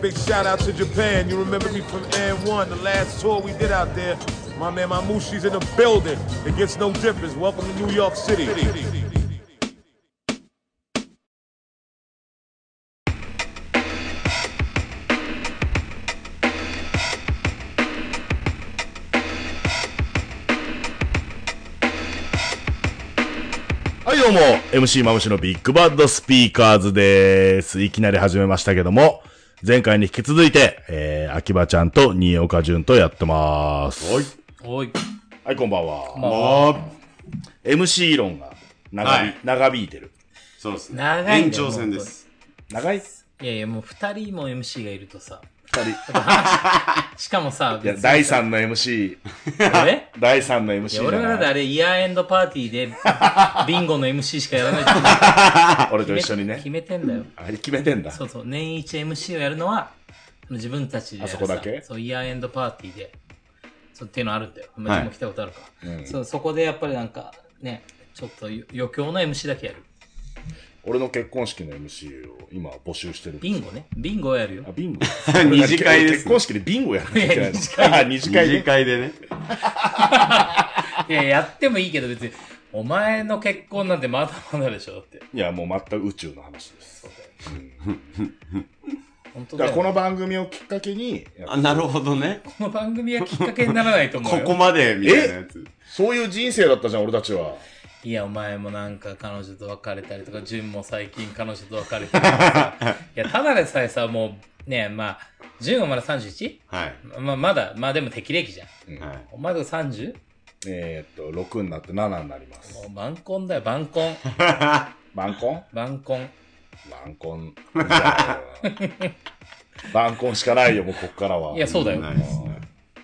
Big shout out to Japan. You remember me from N1, the last tour we did out there. My man Mamushi's in the building. It gets no difference. Welcome to New York City. はい、どうも、MC マムシのビッグバッドスピーカーズです。いきなり始めましたけども、前回に引き続いて、えー、秋葉ちゃんと新岡淳とやってます。はい。おい。はい、こんばんは。まあ、あ MC 論が長,、はい長引いてる。そうですね。長いね延長戦です。長いいやいや、もう二人も MC がいるとさ。二人。しかもさ、いや、第3の MC、え 第3のい MC や、俺はだってじゃないあれ、イヤーエンドパーティーで、ビンゴの MC しかやらないと俺と一緒にね決。めてんだよ。あれ決めてんだ。そうそう、年一 MC をやるのは、自分たちであそこだけ？そう、イヤーエンドパーティーで、そうっていうのあるんだよ。い自分も来たことあるか。うんそうそこでやっぱりなんか、ね、ちょっと余興の MC だけやる。俺の結婚式の MC を今募集してる。ビンゴね。ビンゴをやるよあ、。ビンゴ 二次会です結婚式でビンゴやらなきゃいけないの？いや二次会あ二次会二で次会でね。いや、やってもいいけど別に、お前の結婚なんてまだまだでしょ、だって。いや、もう全く宇宙の話です。本当だよ。だからこの番組をきっかけに、あ、なるほどね。この番組はきっかけにならないと思うこよ。こまで、みたいなやつ。そういう人生だったじゃん、俺たちは。いや、お前もなんか彼女と別れたりとか、純も最近彼女と別れたりとかさ。いや、ただでさえさ、もう、ね、まあ、純はまだ 31? はい。まあ、まだ、まあでも適齢期じゃん。うんはい。お前とか 30? えーっと、6になって7になります。もう晩婚だよ、晩婚。晩婚？晩婚。晩婚。じゃあ 晩婚しかないよ、もうこっからは。いや、そうだよ。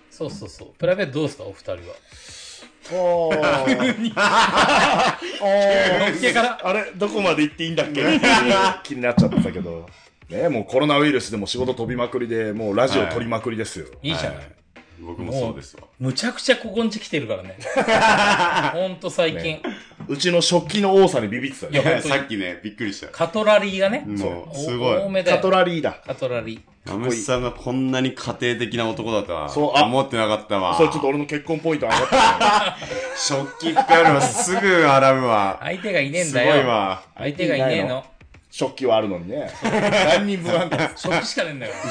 そうそうそう。プライベートどうですか、お二人は？おー。おー。けからあれ、どこまで行っていいんだっけ？気になっちゃってたけど。ねもうコロナウイルスでも仕事飛びまくりで、もうラジオ撮りまくりですよ。いいじゃない。はい僕もそうですわ。むちゃくちゃここんち来てるからね。ほんと最近。ねうちの食器の多さにビビってたいやよ。本当にさっきね、びっくりした。カトラリーがね。もう、おすごい。多めだよカトラリーだ。カトラリー。ガムシさんがこんなに家庭的な男だとは、そうあ思ってなかったわ。それちょっと俺の結婚ポイント上がったね。食器いっぱいあるわ。すぐ洗うわ。相手がいねえんすごだよ。いわ。相手がいねえの。食器はあるのにね。何人分あんだよ。食器しかねえんだよ。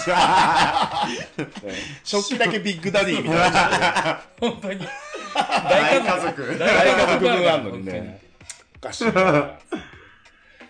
食器だけビッグダディみたいな。本当に。大家族。大家族分あんのにね。おかしいな。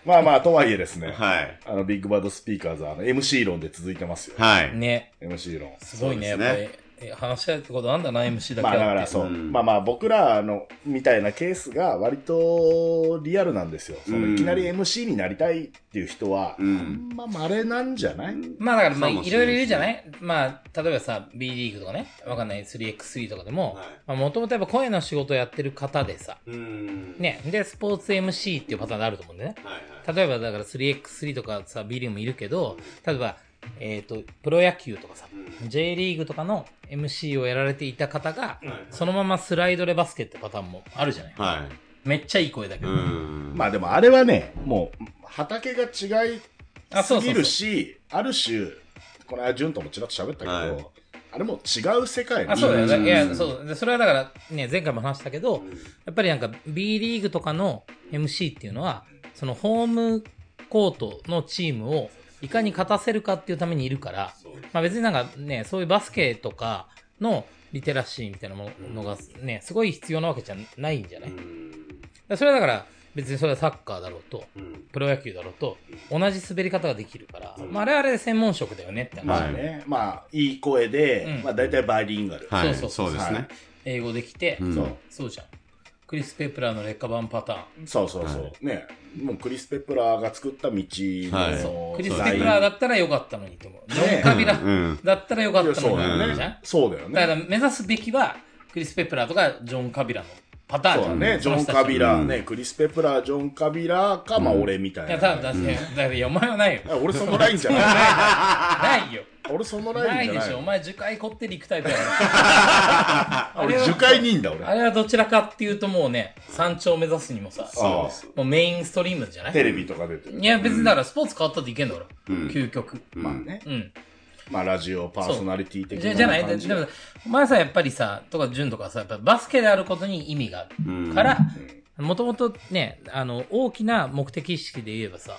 まあまあ、とはいえですね。はい。あの、ビッグバッドスピーカーズはあの MC 論で続いてますよ。はい。ね。MC 論。すごいね、やっぱり。え話し合うってことなんだな、MC だけまあだから。そう、うん。まあまあ僕らのみたいなケースが割とリアルなんですよ。そのうん。いきなり MC になりたいっていう人は、うん。まあ稀なんじゃない？まあだから、まあ、いいろいろいるじゃない？まあ、例えばさ、B リーグとかね、わかんない。3x3 とかでも。はい、まあ、もともとやっぱ声の仕事をやってる方でさ、うん。ね、で、スポーツ MC っていうパターンがあると思うんだよね。はいはい。例えばだから 3x3 とかさ、B リーグもいるけど、例えば、えっ、と、プロ野球とかさ、うん J リーグとかの MC をやられていた方が、はいそのままスライドレバスケってパターンもあるじゃないはめっちゃいい声だけい。ど。うん。まあでもあれはね、もう畑が違いあ、そうそうそうすぎる。し、ある種、この間、潤ともちらっと喋ったけど、はいあれも違う世界あ、そうだよね。うんいや、そう。でそれはだから、ね、前回も話したけど、やっぱりなんか B リーグとかの MC っていうのは、そのホームコートのチームをいかに勝たせるかっていうためにいるから、まあ別になんかね、そういうバスケとかのリテラシーみたいなものがね、すごい必要なわけじゃないんじゃない、それはだから、別にそれはサッカーだろうと、プロ野球だろうと、同じ滑り方ができるから、まああれはあれで専門職だよねって話。まあね、まあ、いい声で、うん。まあ大体バイリンガル。はい。そうそうう。そですね。英語できて、そうじゃん。クリス・ペプラーの劣化版パターン。そうそうそう。ね。もうクリス・ペプラーが作った道の、はいそう。クリス・ペプラーだったらよかったのにと思う。ジョン・カビラうん。だったらよかったそうだよのにじゃんね。そうだよだからね。目指すべきは、クリス・ペプラーとかジョン・カビラのパターンじゃん。ね。ジョン・カビラ、うんね、クリス・ペプラー、ジョン・カビラか、まあうん俺みたいな。いや、ただ、だって、お前はないよ。あ 俺そのラインじゃない。ないよ。俺そのラないでしょ。おインじゃないの。前、樹海こってり行くタイプやろ。あ 俺、樹海だ、俺。あれはどちらかっていうともうね、山頂目指すにもさ。もうメインストリームじゃない？テレビとか出てる。いや、別にだからスポーツ変わったっていけんだか究極。まあね。うん。まあ、ラジオパーソナリティ的なじ。ゃじゃない。お前さ、やっぱりさ、とか、純とかさ、やっぱバスケであることに意味があうん。るから、もともとね、あの、大きな目的意識で言えばさ、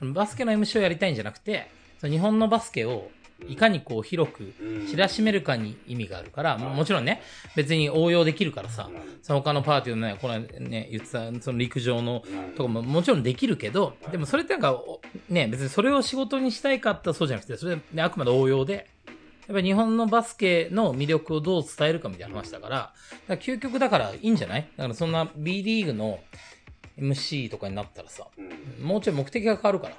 バスケの MC をやりたいんじゃなくて、日本のバスケをいかにこう広く知らしめるかに意味があるから、ももちろんね、別に応用できるからさ、その他のパーティーのね、このね、言ってた、その陸上のとかももちろんできるけど、でもそれってなんか、おね、別にそれを仕事にしたいかってそうじゃなくて、それ、ね、あくまで応用で、やっぱり日本のバスケの魅力をどう伝えるかみたいな話だから、だから究極だからいいんじゃない？だからそんな B リーグの MC とかになったらさ、もうちょい目的が変わるから。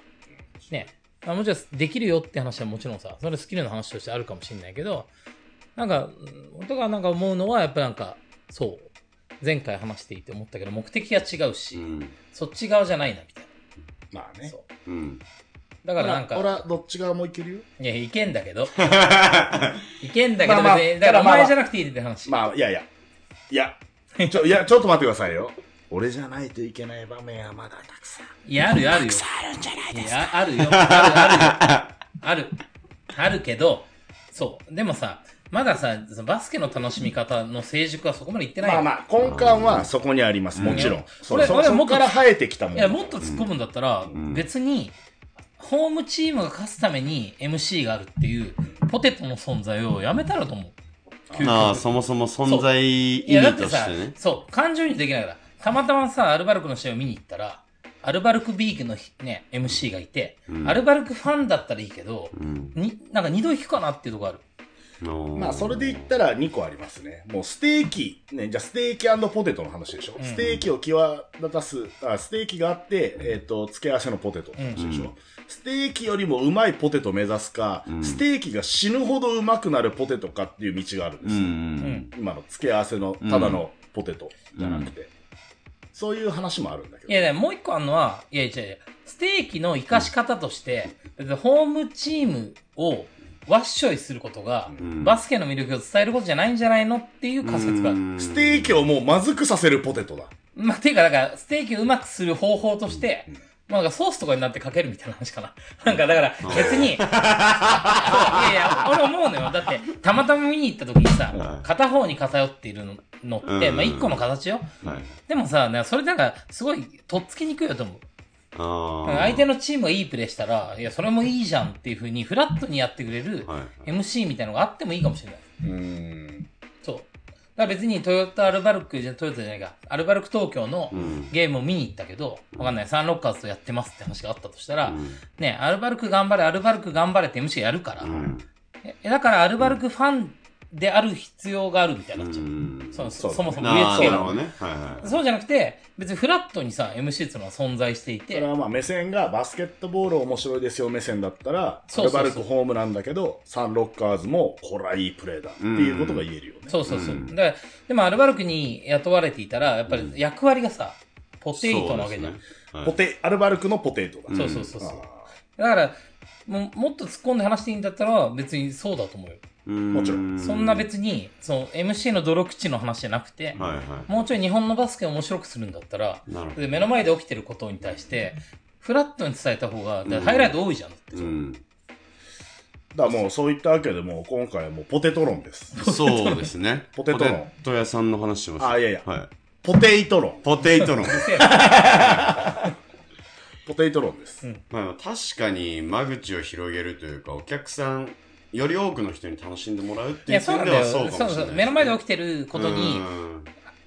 ね。まあもちろんできるよって話はもちろんさ、それスキルの話としてあるかもしれないけど、なんか、うん俺がなんか思うのは、やっぱなんか、そう。前回話していて思ったけど、目的が違うし、うん。そっち側じゃないな、みたいまあねな。。そう。うん。だからなんか、俺はどっち側もいけるよ？いや、いけんだけど。いけんだけど、まあまあだからお前じゃなくていいって話。まあ、いやいや。いや、ちょ、いや、ちょっと待ってくださいよ。俺じゃないといけない場面はまだたくさん。いや、あるよ、あるよ。あるんじゃないいや、あるよ。ある、あるよ。ある。あるけど、そう。でもさ、まださ、そのバスケの楽しみ方の成熟はそこまでいってないよまあまあ、根幹はそこにあります。もちろん。そうそ俺俺もから生えてきたもん。いや、もっと突っ込むんだったら、ん別に、ホームチームが勝つために MC があるっていう、ポテトの存在をやめたらと思う。ああ、そもそも存在意いや、だっ味てさとしてね、。そう、感情移入できないから。たまたまさ、アルバルクの試合を見に行ったら、アルバルクビーグのひね、MC がいて、うんアルバルクファンだったらいいけど、うん。に、なんか二度引くかなっていうところある。まあ、それで言ったら2個ありますね。もうステーキ、ね、じゃあステーキポテトの話でしょ？うんステーキを際立たす、あステーキがあって、えっ、と、付け合わせのポテトの話でしょ？うんステーキよりもうまいポテトを目指すか、うんステーキが死ぬほどうまくなるポテトかっていう道があるんですよ。今の付け合わせのただのポテトじゃなくて。そういう話もあるんだけど。いや、でももう一個あるのは、いやいやいや、ステーキの活かし方として、別にホームチームをワッショイすることが、うんバスケの魅力を伝えることじゃないんじゃないのっていう仮説がある。ステーキをもうまずくさせるポテトだ。まあ、ていうか、だから、ステーキをうまくする方法として、まあ、なんかソースとかになってかけるみたいな話かな。なんか、だから、別に、いやいや、俺思うのよ。だって、たまたま見に行った時にさは、い片方に偏っているのって、うんまあ、一個の形よ。はい。でもさ、それなんか、すごい、とっつきにくいよと思う。ああ。相手のチームがいいプレーしたら、いや、それもいいじゃんっていう風に、フラットにやってくれるはい。MC みたいなのがあってもいいかもしれない。うーん。から別にトヨタアルバルクじゃ、トヨタじゃないか、アルバルク東京のうん。ゲームを見に行ったけど、わかんない、サンロッカーズとやってますって話があったとしたら、うんね、アルバルク頑張れ、アルバルク頑張れって MC がやるから、うん。えだからアルバルクファンである必要があるみたいになっちゃう。うんそうそうそもそもあ植え付け。ね。はいはい。そうじゃなくて、別にフラットにさ、MC っていうのは存在していて、それはまあ目線がバスケットボール面白いですよ目線だったら、アルそうそうそうバルクホームなんだけど、サンロッカーズもこれはいいプレーだっていうことが言えるよね。そうそうそう。うんだからでもアルバルクに雇われていたら、やっぱり役割がさ、ポテイトなわけじゃん。ねはいポテ、アルバルクのポテトだ。んそうそうそうそう。あだから、ももっと突っ込んで話していいんだったら、別にそうだと思うよ。もちろんそんな別に、その MC の泥口の話じゃなくて、はいはい。もうちょい日本のバスケを面白くするんだったら。で目の前で起きてることに対して、フラットに伝えた方が、ハイライト多いじゃん。だってうん。だからもうそういったわけでもう今回はもうポテト論です。そうですね。ポテトのポテト屋さんの話しました。あいやいやはい。ポテイト論。ポテイトの。ポテイト論です。まあ、確かに間口を広げるというか、お客さん、より多くの人に楽しんでもらうっていう。点ではそうかそうそう。もしれない、目の前で起きてることに、うん。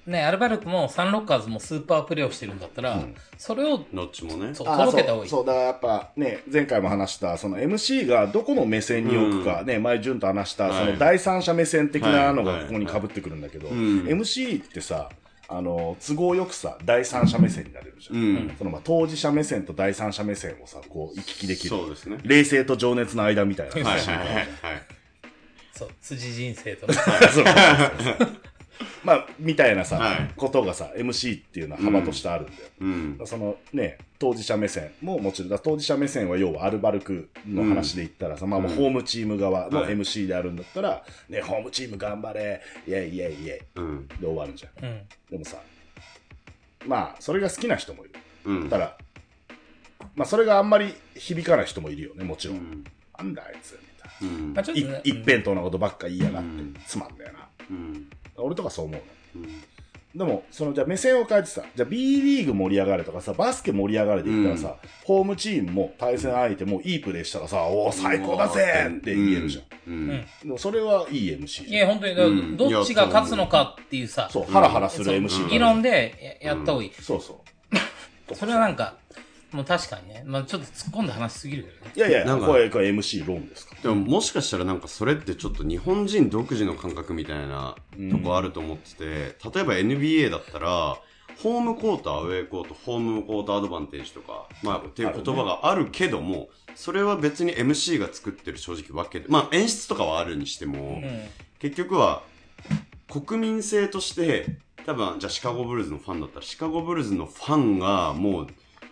ね、アルバルクもサンロッカーズもスーパープレーをしてるんだったら、それをどっちもね。そうあ届けた方がいい。そう、そう、だからやっぱね、前回も話した、その MC がどこの目線に置くか、ね、前潤と話した、はい。その第三者目線的なのはい。がここに被ってくるんだけど、はい。うん。MC ってさ、あの、都合よくさ、第三者目線になれるじゃ。うんん。そのまあ当事者目線と第三者目線をさ、こう行き来できる。そうですね。冷静と情熱の間みたいなはい話。はいはいはい。そう、辻人生とね。そうまあ、みたいなさ、はいことがさ、MC っていうのは幅としてあるんだよ。うん。そのね、当事者目線ももちろん、だ当事者目線は要はアルバルクの話で言ったらさ、まあもうホームチーム側のはい MC であるんだったら、ね、ホームチーム頑張れ、イェイイェイイェイうん。で終わるじゃん。うん。でもさ、まあ、それが好きな人もいる。うん。ただ、まあそれがあんまり響かない人もいるよね、もちろん。うん。なんだあいつ、みたいうんまあ、ちょっとな。一辺倒なことばっか言いやがって、うんつまんだよな。うん。俺とかそう思うの。うんでも、その、じゃあ目線を変えてさ、じゃあ B リーグ盛り上がれとかさ、バスケ盛り上がれで言ったらさ、ホームチームも対戦相手もいいプレーしたらさ、おお、最高だぜって言えるじゃん。うん。うんでもそれはいい MC い。や、本当に、どっちが勝つのかっていうさ、そう、ハラハラする MC 議論でややった方がいい。そうそう。それはなんか、もう確かにね、まあちょっと突っ込んで話しすぎるけどね。いやいや、なんかこれ、MC 論ですかでももしかしたらなんかそれってちょっと日本人独自の感覚みたいなとこあると思ってて、例えば NBA だったら、ホームコート、アウェーコート、ホームコートアドバンテージとか、まあ、っていう言葉があるけども、それは別に MC が作ってる正直わけで、まあ演出とかはあるにしても、うん。結局は国民性として多分じゃあシカゴブルーズのファンだったらシカゴブルーズのファンがもう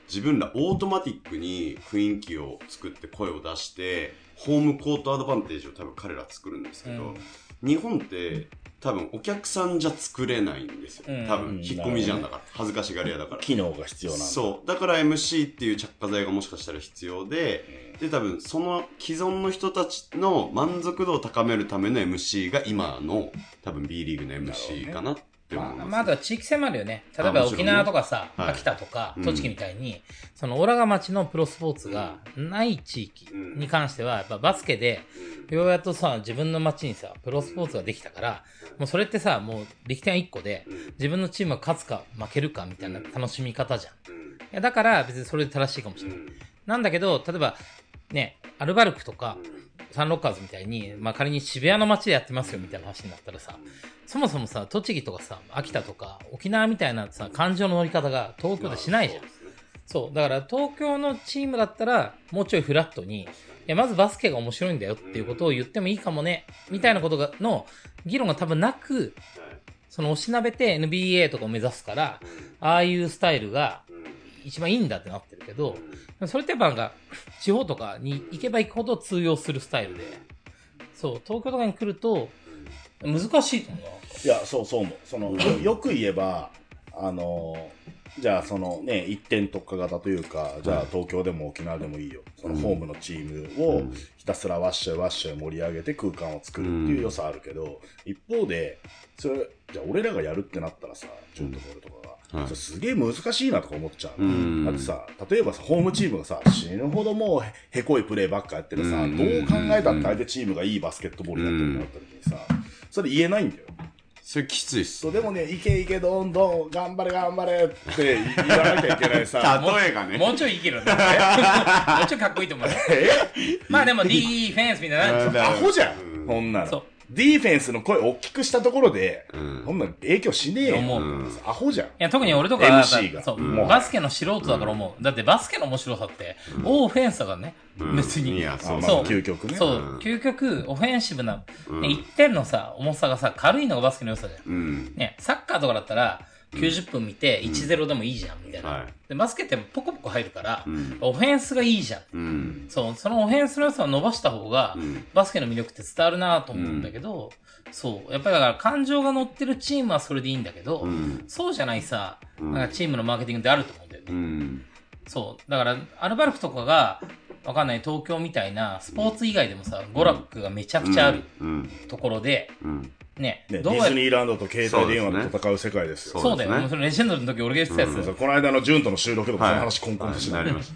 自分らオートマティックに雰囲気を作って声を出してホームコートアドバンテージを多分彼ら作るんですけど、日本って多分お客さんじゃ作れないんですよ、うん。多分引っ込みじゃんだから恥ずかしがり屋だから。機能が必要なんだ。そう。だから MC っていう着火剤がもしかしたら必要でで多分その既存の人たちの満足度を高めるための MC が今の多分 B リーグの MC かなって思います、まあ、まだ地域性もあるよね。例えば沖縄とかさ、はい。秋田とかうん。栃木みたいに、そのオラが町のプロスポーツがない地域に関しては、やっぱバスケで、ようやっとさ、自分の町にさ、プロスポーツができたから、もうそれってさ、もう力点1個で、自分のチームが勝つか負けるかみたいな楽しみ方じゃん。いやだから別にそれで正しいかもしれない。なんだけど、例えば、ね、アルバルクとか、サンロッカーズみたいに、まあ仮に渋谷の街でやってますよみたいな話になったらさ、そもそもさ、栃木とかさ、秋田とか、沖縄みたいなさ、感情の乗り方が東京でしないじゃん。そう。だから東京のチームだったら、もうちょいフラットに、いや、まずバスケが面白いんだよっていうことを言ってもいいかもね、みたいなことが、の、議論が多分なく、その押しなべて NBA とかを目指すから、ああいうスタイルが一番いいんだってなってるけど、それってやっぱなんか、地方とかに行けば行くほど通用するスタイルで、そう、東京とかに来ると、難しいと思う。な。いや、そうそう思う。その、よよく言えば、あの、じゃあそのね、一点特化型というか、じゃあ東京でも沖縄でもいいよ。そのホームのチームをひたすらワッショイワッショイ盛り上げて空間を作るっていう良さあるけど、一方で、それ、じゃあ俺らがやるってなったらさ、ジュンとか俺とかが、すげえ難しいなとか思っちゃう。うんだってさ、例えばさ、ホームチームがさ、死ぬほどもうへへこいプレーばっかやってるさ、うんどう考えたって相手チームがいいバスケットボールやってるってなった時にさ、それ言えないんだよ。それきついっすそう、でもね、いけいけどんどん、頑張れ頑張れって言わなきゃいけないさ。例えがねもうちょいいけるんだね。もうちょいかっこいいと思う。まあでも、ディフェンスみたいな。アホじゃうんん、こんなそうの。ディフェンスの声大きくしたところで、うんこんなの影響しねえよ。思ううんアホじゃん。いや、特に俺とか、MC がそう、うんバスケの素人だから思う。だってバスケの面白さって、オフェンスだからね。うん別に。いやそう究極ね。そううん、究極、オフェンシブな、うんね1点のさ、重さがさ、軽いのがバスケの良さじゃん。うんね、サッカーとかだったら、90分見て1-0でもいいじゃん、みたいな。はい。で、バスケってポコポコ入るから、うん。オフェンスがいいじゃん。うん。そう、そのオフェンスの良さを伸ばした方が、うん。バスケの魅力って伝わるなと思うんだけど、そう、やっぱりだから感情が乗ってるチームはそれでいいんだけど、うん。そうじゃないさ、うん。なんかチームのマーケティングってあると思うんだよね。うん。そう。だから、アルバルクとかが、わかんない東京みたいな、スポーツ以外でもさ、娯楽がめちゃくちゃあるうんところで、うんね、ね、デどうやって、ィズニーランドと携帯電話で戦う世界ですよ。そうだよ。そうですねそのレジェンドの時俺が言ってたやつ。そうこの間のジュンとの収録でもそはいの話コンコンとしなりました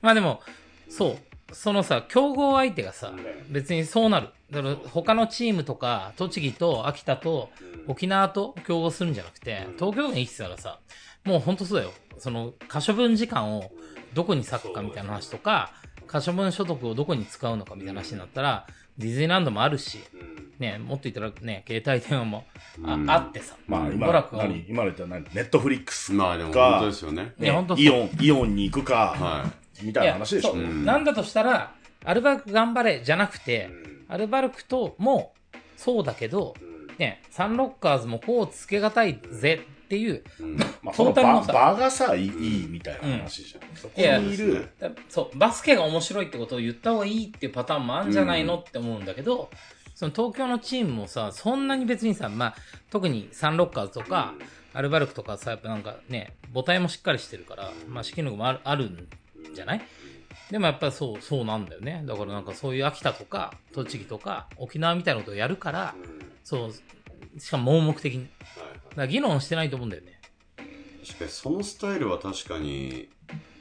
まあでも、そう。そのさ、競合相手がさ、別にそうなる。だから他のチームとか、栃木と秋田と沖縄と競合するんじゃなくて、東京とかに生きてたらさ、もうほんとそうだよ。その、可処分時間をどこに割くかみたいな話とか、可処分所得をどこに使うのかみたいな話になったら、ディズニーランドもあるし、ね、もっと言ったらね、携帯電話もあ,、うん。あってさ、まあ今、娯楽を。何今の言ったら何？ネットフリックスまあでもか本当ですよね。いやほんとそう。イオン、イオンに行くか、はみたいな話でしょ。そう。うん。なんだとしたら、アルバルク頑張れじゃなくて、アルバルクともそうだけど、ね、サンロッカーズもこうつけがたいぜっていう、うん。まあ、その場トータルのさ場がさ、いいみたいな話じゃん。そこいやにいる。だそう、バスケが面白いってことを言った方がいいっていうパターンもあるんじゃないの？って思うんだけど、その東京のチームもさ、そんなに別にさ、まあ、特にサンロッカーズとか、アルバルクとかさ、やっぱなんかね、母体もしっかりしてるから、まあ、資金力もあるあるんじゃない？でもやっぱりそう、そうなんだよね。だからなんかそういう秋田とか、栃木とか、沖縄みたいなことをやるから、そう、しかも盲目的に。だから議論してないと思うんだよね。確かにそのスタイルは確かに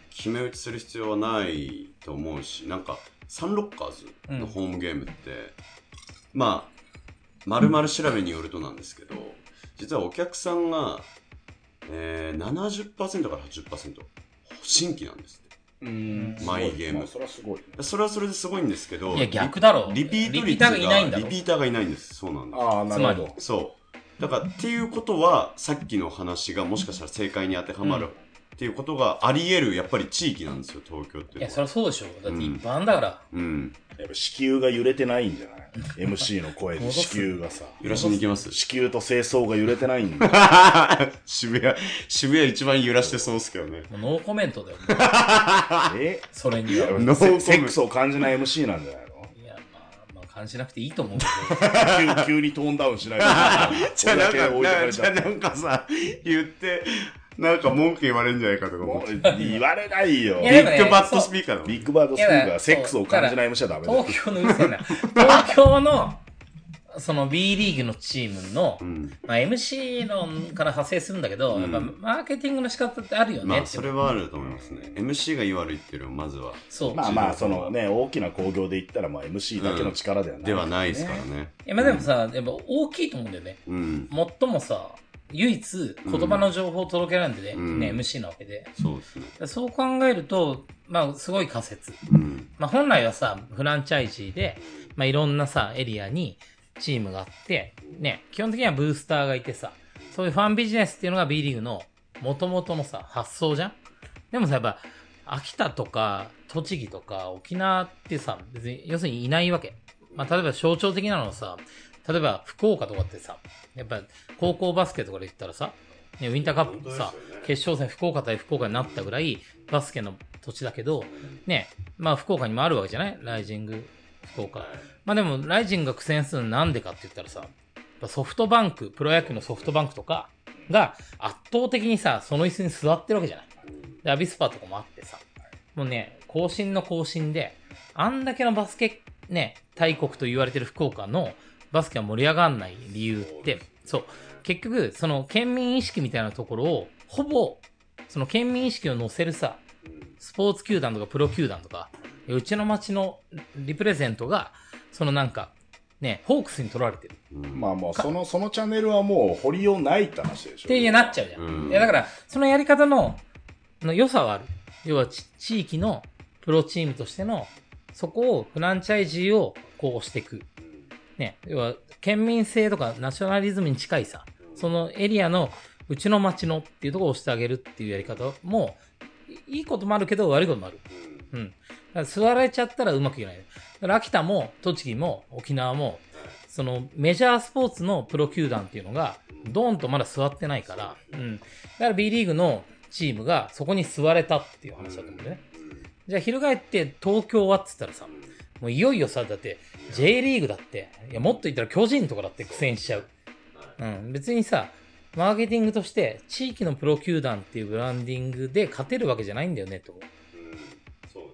決め打ちする必要はないと思うしなんかサンロッカーズのホームゲームって、まあ丸々調べによるとなんですけど実はお客さんが、えー、70%から80%新規なんですってうんマイゲームまあそれはすごいね。それはそれですごいんですけどいや、逆だろ。リピート率リピーターがいないんだろリピ。ーターがいないんですそうなんですああ、なるほど。そう。だから、っていうことは、さっきの話がもしかしたら正解に当てはまる、うんっていうことがあり得る、やっぱり地域なんですよ、東京っていや、そりゃそうでしょ。だって一般だから。うん。やっぱ子宮が揺れてないんじゃない ?MC の声で子宮がさ。揺らしに行きます？子宮と清掃が揺れてないんだ。渋谷、渋谷一番揺らしてそうですけどね。もうノーコメントだよ。え？それには。いノーコメントセセックスを感じない MC なんじゃない？あ、まあ、感じなくていいと思うけど。急急にトーンダウンしないと。じゃあなんかじゃあなんかさ、言って、なんか文句言われるんじゃないかとか思もって。う言われないよ。ビッグバットスピーカーだもんビッグバードスピーカー、セックスを感じない MC はダメだよ。東京のうるせえな。東京の、その B リーグのチームの、うん。まあ、MC 論から派生するんだけど、うんやっぱマーケティングの仕方ってあるよねまあ。それはあると思いますね。MC が言い悪いっていうのは、まずは、そう。まあまあ、そのね、大きな興行で言ったら、まあ MC だけの力ではない、ではないですから。ね。いや、まあでもさ、やっぱ大きいと思うんだよね。うん。最もさ、唯一言葉の情報を届けられるんでね、うんね MC なわけで。そうですね。そう考えると、まあ、すごい仮説。うん。まあ、本来はさ、フランチャイジーで、まあ、いろんなさ、エリアにチームがあって、ね、基本的にはブースターがいてさ、そういうファンビジネスっていうのが B リーグの元々のさ、発想じゃん？でもさ、やっぱ、秋田とか、栃木とか、沖縄ってさ、別に、要するにいないわけ。まあ、例えば象徴的なのはさ、例えば福岡とかってさ、やっぱ高校バスケとかで言ったらさ、ね、ウィンターカップさ、決勝戦福岡対福岡になったぐらいバスケの土地だけど、ね、まあ福岡にもあるわけじゃない？ライジング福岡。まあでも、ライジンが苦戦するのなんでかって言ったらさ、ソフトバンク、プロ野球のソフトバンクとかが圧倒的にさ、その椅子に座ってるわけじゃない。で、アビスパーとかもあってさ、もうね、更新の更新で、あんだけのバスケ、ね、大国と言われてる福岡のバスケが盛り上がんない理由って、そう、結局、その県民意識みたいなところを、ほぼ、その県民意識を乗せるさ、スポーツ球団とかプロ球団とか、うちの町のリプレゼントが、そのなんか、ね、ホークスに取られてる。まあもう、その、そのチャンネルはもう掘りようないって話でしょ。っていうなっちゃうじゃん。うんいや、だから、そのやり方の、の良さはある。要はち、地域のプロチームとしての、そこをフランチャイジーをこう押していく。ね、要は、県民性とかナショナリズムに近いさ、そのエリアのうちの町のっていうところを押してあげるっていうやり方も、いいいこともあるけど悪いこともある。うん。座られちゃったらうまくいかない。だから秋田も栃木も沖縄も、そのメジャースポーツのプロ球団っていうのが、ドーンとまだ座ってないから、うん。だから B リーグのチームがそこに座れたっていう話だと思うんだよね。じゃあ翻って東京はって言ったらさ、もういよいよさ、だって J リーグだって、いやもっと言ったら巨人とかだって苦戦しちゃう。うん。別にさ、マーケティングとして地域のプロ球団っていうブランディングで勝てるわけじゃないんだよね、と。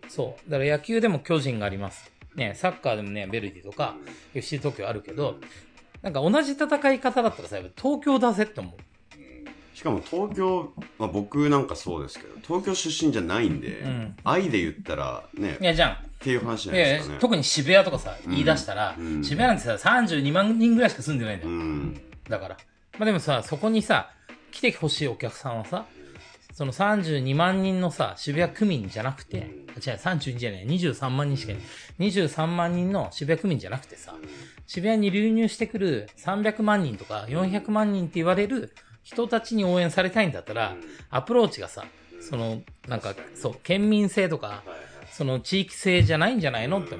そう。だから野球でも巨人があります。ね、サッカーでもね、ベルディとか、FC 東京あるけど、なんか同じ戦い方だったらさ、やっぱ東京出せって思う。しかも東京、まあ、僕なんかそうですけど、東京出身じゃないんで、ん愛で言ったらね、いや、じゃん。っていう話じゃないですかね。特に渋谷とかさ、言い出したら、うん渋谷なんてさ、32万人ぐらいしか住んでないんだよ。うん。だから。まあでもさ、そこにさ、来てほしいお客さんはさ、その32万人のさ、渋谷区民じゃなくて、違う、32じゃない、23万人しかいない。23万人の渋谷区民じゃなくてさ、渋谷に流入してくる300万人とか400万人って言われる人たちに応援されたいんだったら、アプローチがさ、その、なんか、そう、県民性とか、その地域性じゃないんじゃないのって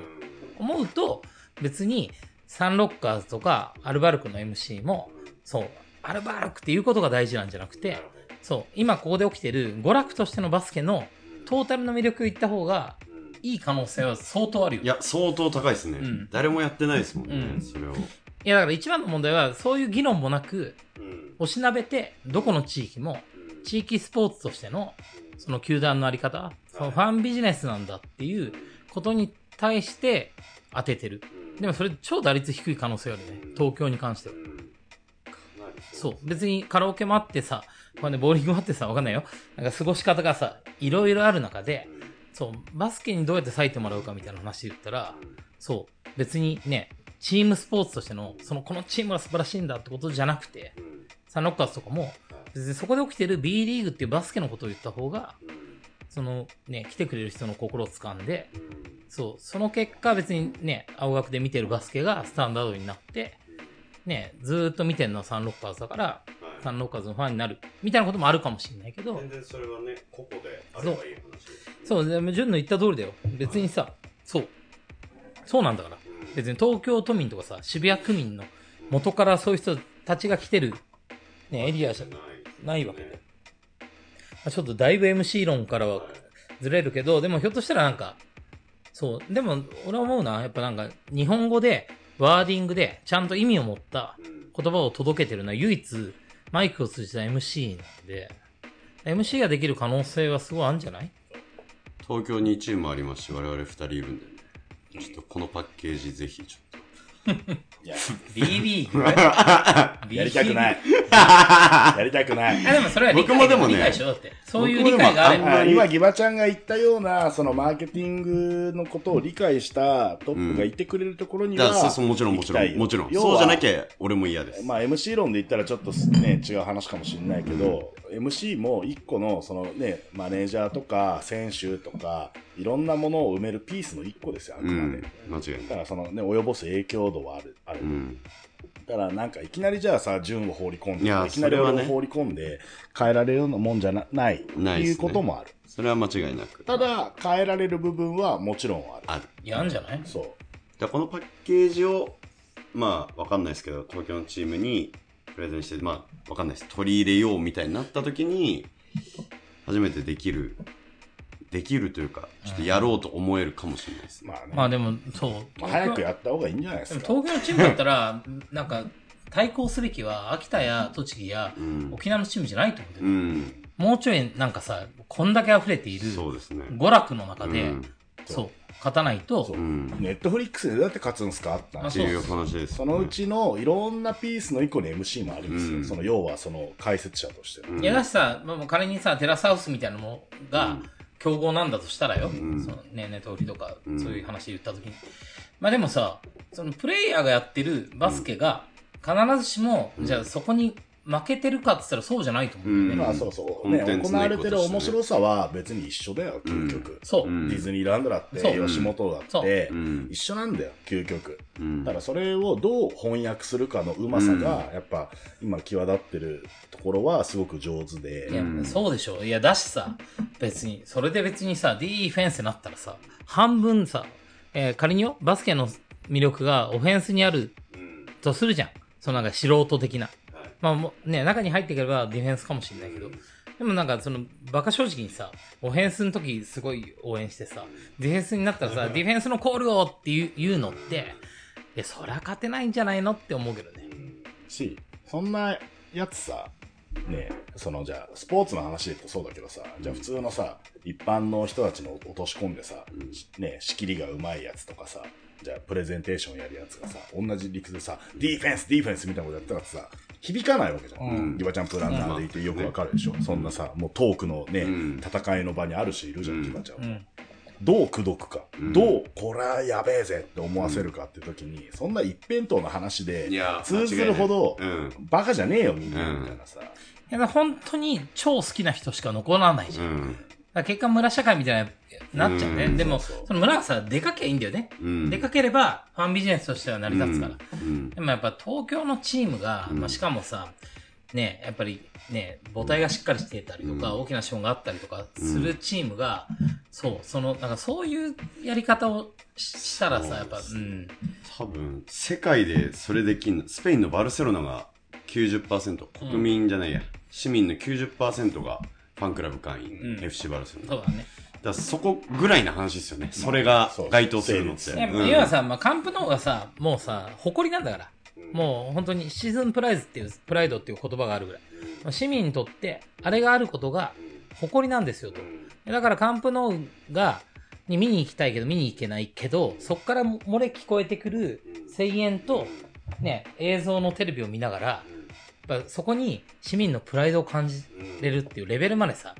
思う。と、別に、サンロッカーズとか、アルバルクの MC も、そう、アルバルクっていうことが大事なんじゃなくて、そう、今ここで起きてる娯楽としてのバスケのトータルの魅力を言った方が、いい可能性は相当あるよ。いや、相当高いですね。うん誰もやってないですもんね、うんそれを。いや、だから一番の問題は、そういう議論もなく、うんおしなべて、どこの地域も、地域スポーツとしての、その球団のあり方、そのファンビジネスなんだっていうことに対して当ててる。でもそれ超打率低い可能性あるね。東京に関しては。うんかなりそう。別にカラオケもあってさ、これね、ボーリングもあってさ、わかんないよ。なんか過ごし方がさ、いろいろある中で、そう、バスケにどうやって割いてもらうかみたいな話で言ったら、そう、別にね、チームスポーツとしての、その、このチームが素晴らしいんだってことじゃなくて、サンロッカーズとかも、別にそこで起きてる B リーグっていうバスケのことを言った方が、そのね、来てくれる人の心を掴んで、そう、その結果別にね、青学で見てるバスケがスタンダードになって、ね、ずーっと見てるのはサンロッカーズだから、はいサンロッカーズのファンになる、みたいなこともあるかもしれないけど全、然それはね、個々であればいい話。そう、でも、純の言った通りだよ。別にさ、そう。そうなんだから。別に東京都民とかさ、渋谷区民の元からそういう人たちが来てる、ね、エリアじゃないわけで。まあちょっとだいぶ MC 論からはずれるけど、でもひょっとしたらなんか、そう、でも俺は思うな、やっぱなんか日本語で、ワーディングでちゃんと意味を持った言葉を届けてるのは唯一マイクを通じた MC なんで、MC ができる可能性はすごいあるんじゃない？東京にチームありますし、我々2人いるんでね。ちょっとこのパッケージぜひちょっと。いや、B リーグやりたくない。やりたくない。あでもそれは理解僕もでもね理解しようだって。そういう理解があれば。僕もでもあ今、ギバちゃんが言ったような、そのマーケティングのことを理解したトップがいてくれるところには、だからそうそうもちろんもちろん。行きたいよもちろん。要はそうじゃなきゃ俺も嫌です。まあ MC 論で言ったらちょっとね、違う話かもしれないけど、MC も一個のそのね、マネージャーとか選手とか、いろんなものを埋めるピースの一個ですよ、あくまで。うん。間違いだない。からそのね、及ぼす影響度はある。あるうん。だからなんかいきなりじゃあさ、順を放り込んで、いやいきなり俺を放り込んで変えられるようなもんじゃなないっていうないですねこともある。それは間違いなく。ただ、変えられる部分はもちろんある。ある。いや、あんじゃない？そう。だからこのパッケージを、まあ、わかんないですけど、東京のチームにプレゼンして、まあ、わかんないです。取り入れようみたいになった時に、初めてできる、できるというか、ちょっとやろうと思えるかもしれないですね。まあね。まあでも、そう。まあ早くやった方がいいんじゃないでですもか。東京のチームだったら、なんか、対抗すべきは、秋田や栃木やうん。沖縄のチームじゃないと思ってうる。ん。もうちょい、なんかさ、こんだけ溢れている、そうですね。娯楽の中で、うんそう、勝たないとそう、うん。ネットフリックスでどうやって勝つんすかってあ話っていう話です。そのうちのいろんなピースの一個に MC もあるんですよ。うんその要はその解説者としての。うんいやだしさ、まあもう仮にさ、テラスハウスみたいなのもがうん、競合なんだとしたらよ、ん。そのね、ネトフリとか、うん。そういう話言った時に。まあでもさ、そのプレイヤーがやってるバスケが、必ずしも、じゃあそこに負けてるかって言ったらそうじゃないと思うんだよね。まあそうそう。ね、行われてる面白さは別に一緒だよ、究極。そう。うんディズニーランドだって、吉本だってう、ん。一緒なんだよ、究極。うんただそれをどう翻訳するかのうまさが、やっぱ今際立ってるところはすごく上手で。いや、うんそうでしょ。いや、だしさ、別に、それで別にさ、ディフェンスになったらさ、半分さ、えー仮によ、バスケの魅力がオフェンスにあるうんとするじゃん。そのなんか素人的な。まあもうね、中に入ってくればディフェンスかもしれないけど、でもなんかその、バカ正直にさ、オフェンスの時すごい応援してさ、ディフェンスになったらさ、ディフェンスのコールをっていう言うのって、いや、そりゃ勝てないんじゃないのって思うけどね。し、そんなやつさ、ねそのじゃあ、スポーツの話で言うとそうだけどさ、じゃあ普通のさ、一般の人たちの落とし込んでさ、ね仕切りがうまいやつとかさ、じゃあプレゼンテーションやるやつがさ、同じ理屈でさ、ディフェンス、ディフェンスみたいなことやったらさ、響かないわけじゃん。うん。ギバちゃんプランナーでいてよくわかるでしょ、そんなさ、もうトークのね、うん。戦いの場にあるしいるじゃん、うん。ギバちゃんは。うん。どう口説くか、うん。どうこれはやべえぜって思わせるかって時に、そんな一辺倒な話でいや通ずるほどうん。バカじゃねえよみんなみたいなさ、いや、本当に超好きな人しか残らないじゃん。結果村社会みたいになっちゃうね。うんでも、そうそうその村がさ、出かけばいいんだよね。うん。出かければ、ファンビジネスとしては成り立つから。うん。でもやっぱ東京のチームが、うんまあ、しかもさ、ね、やっぱりね、母体がしっかりしてたりとか、うん大きな資本があったりとかするチームが、そう、その、なんかそういうやり方をししたらさ、やっぱ、うん。多分、世界でそれできんの、スペインのバルセロナが90%、国民じゃないや、市民の90%がファンクラブ会員、うん FC バルセロナ。そうだね。だからそこぐらいな話ですよね。それが該当するのって。要はさ、まあ、カンプノーがさ、もうさ、誇りなんだから。もう本当にシーズンプライズっていう、プライドっていう言葉があるぐらい。まあ市民にとって、あれがあることが誇りなんですよと。だからカンプノーが、に見に行きたいけど見に行けないけど、そっから漏れ聞こえてくる声援と、ね、映像のテレビを見ながら、やっぱそこに市民のプライドを感じれるっていうレベルまでさ、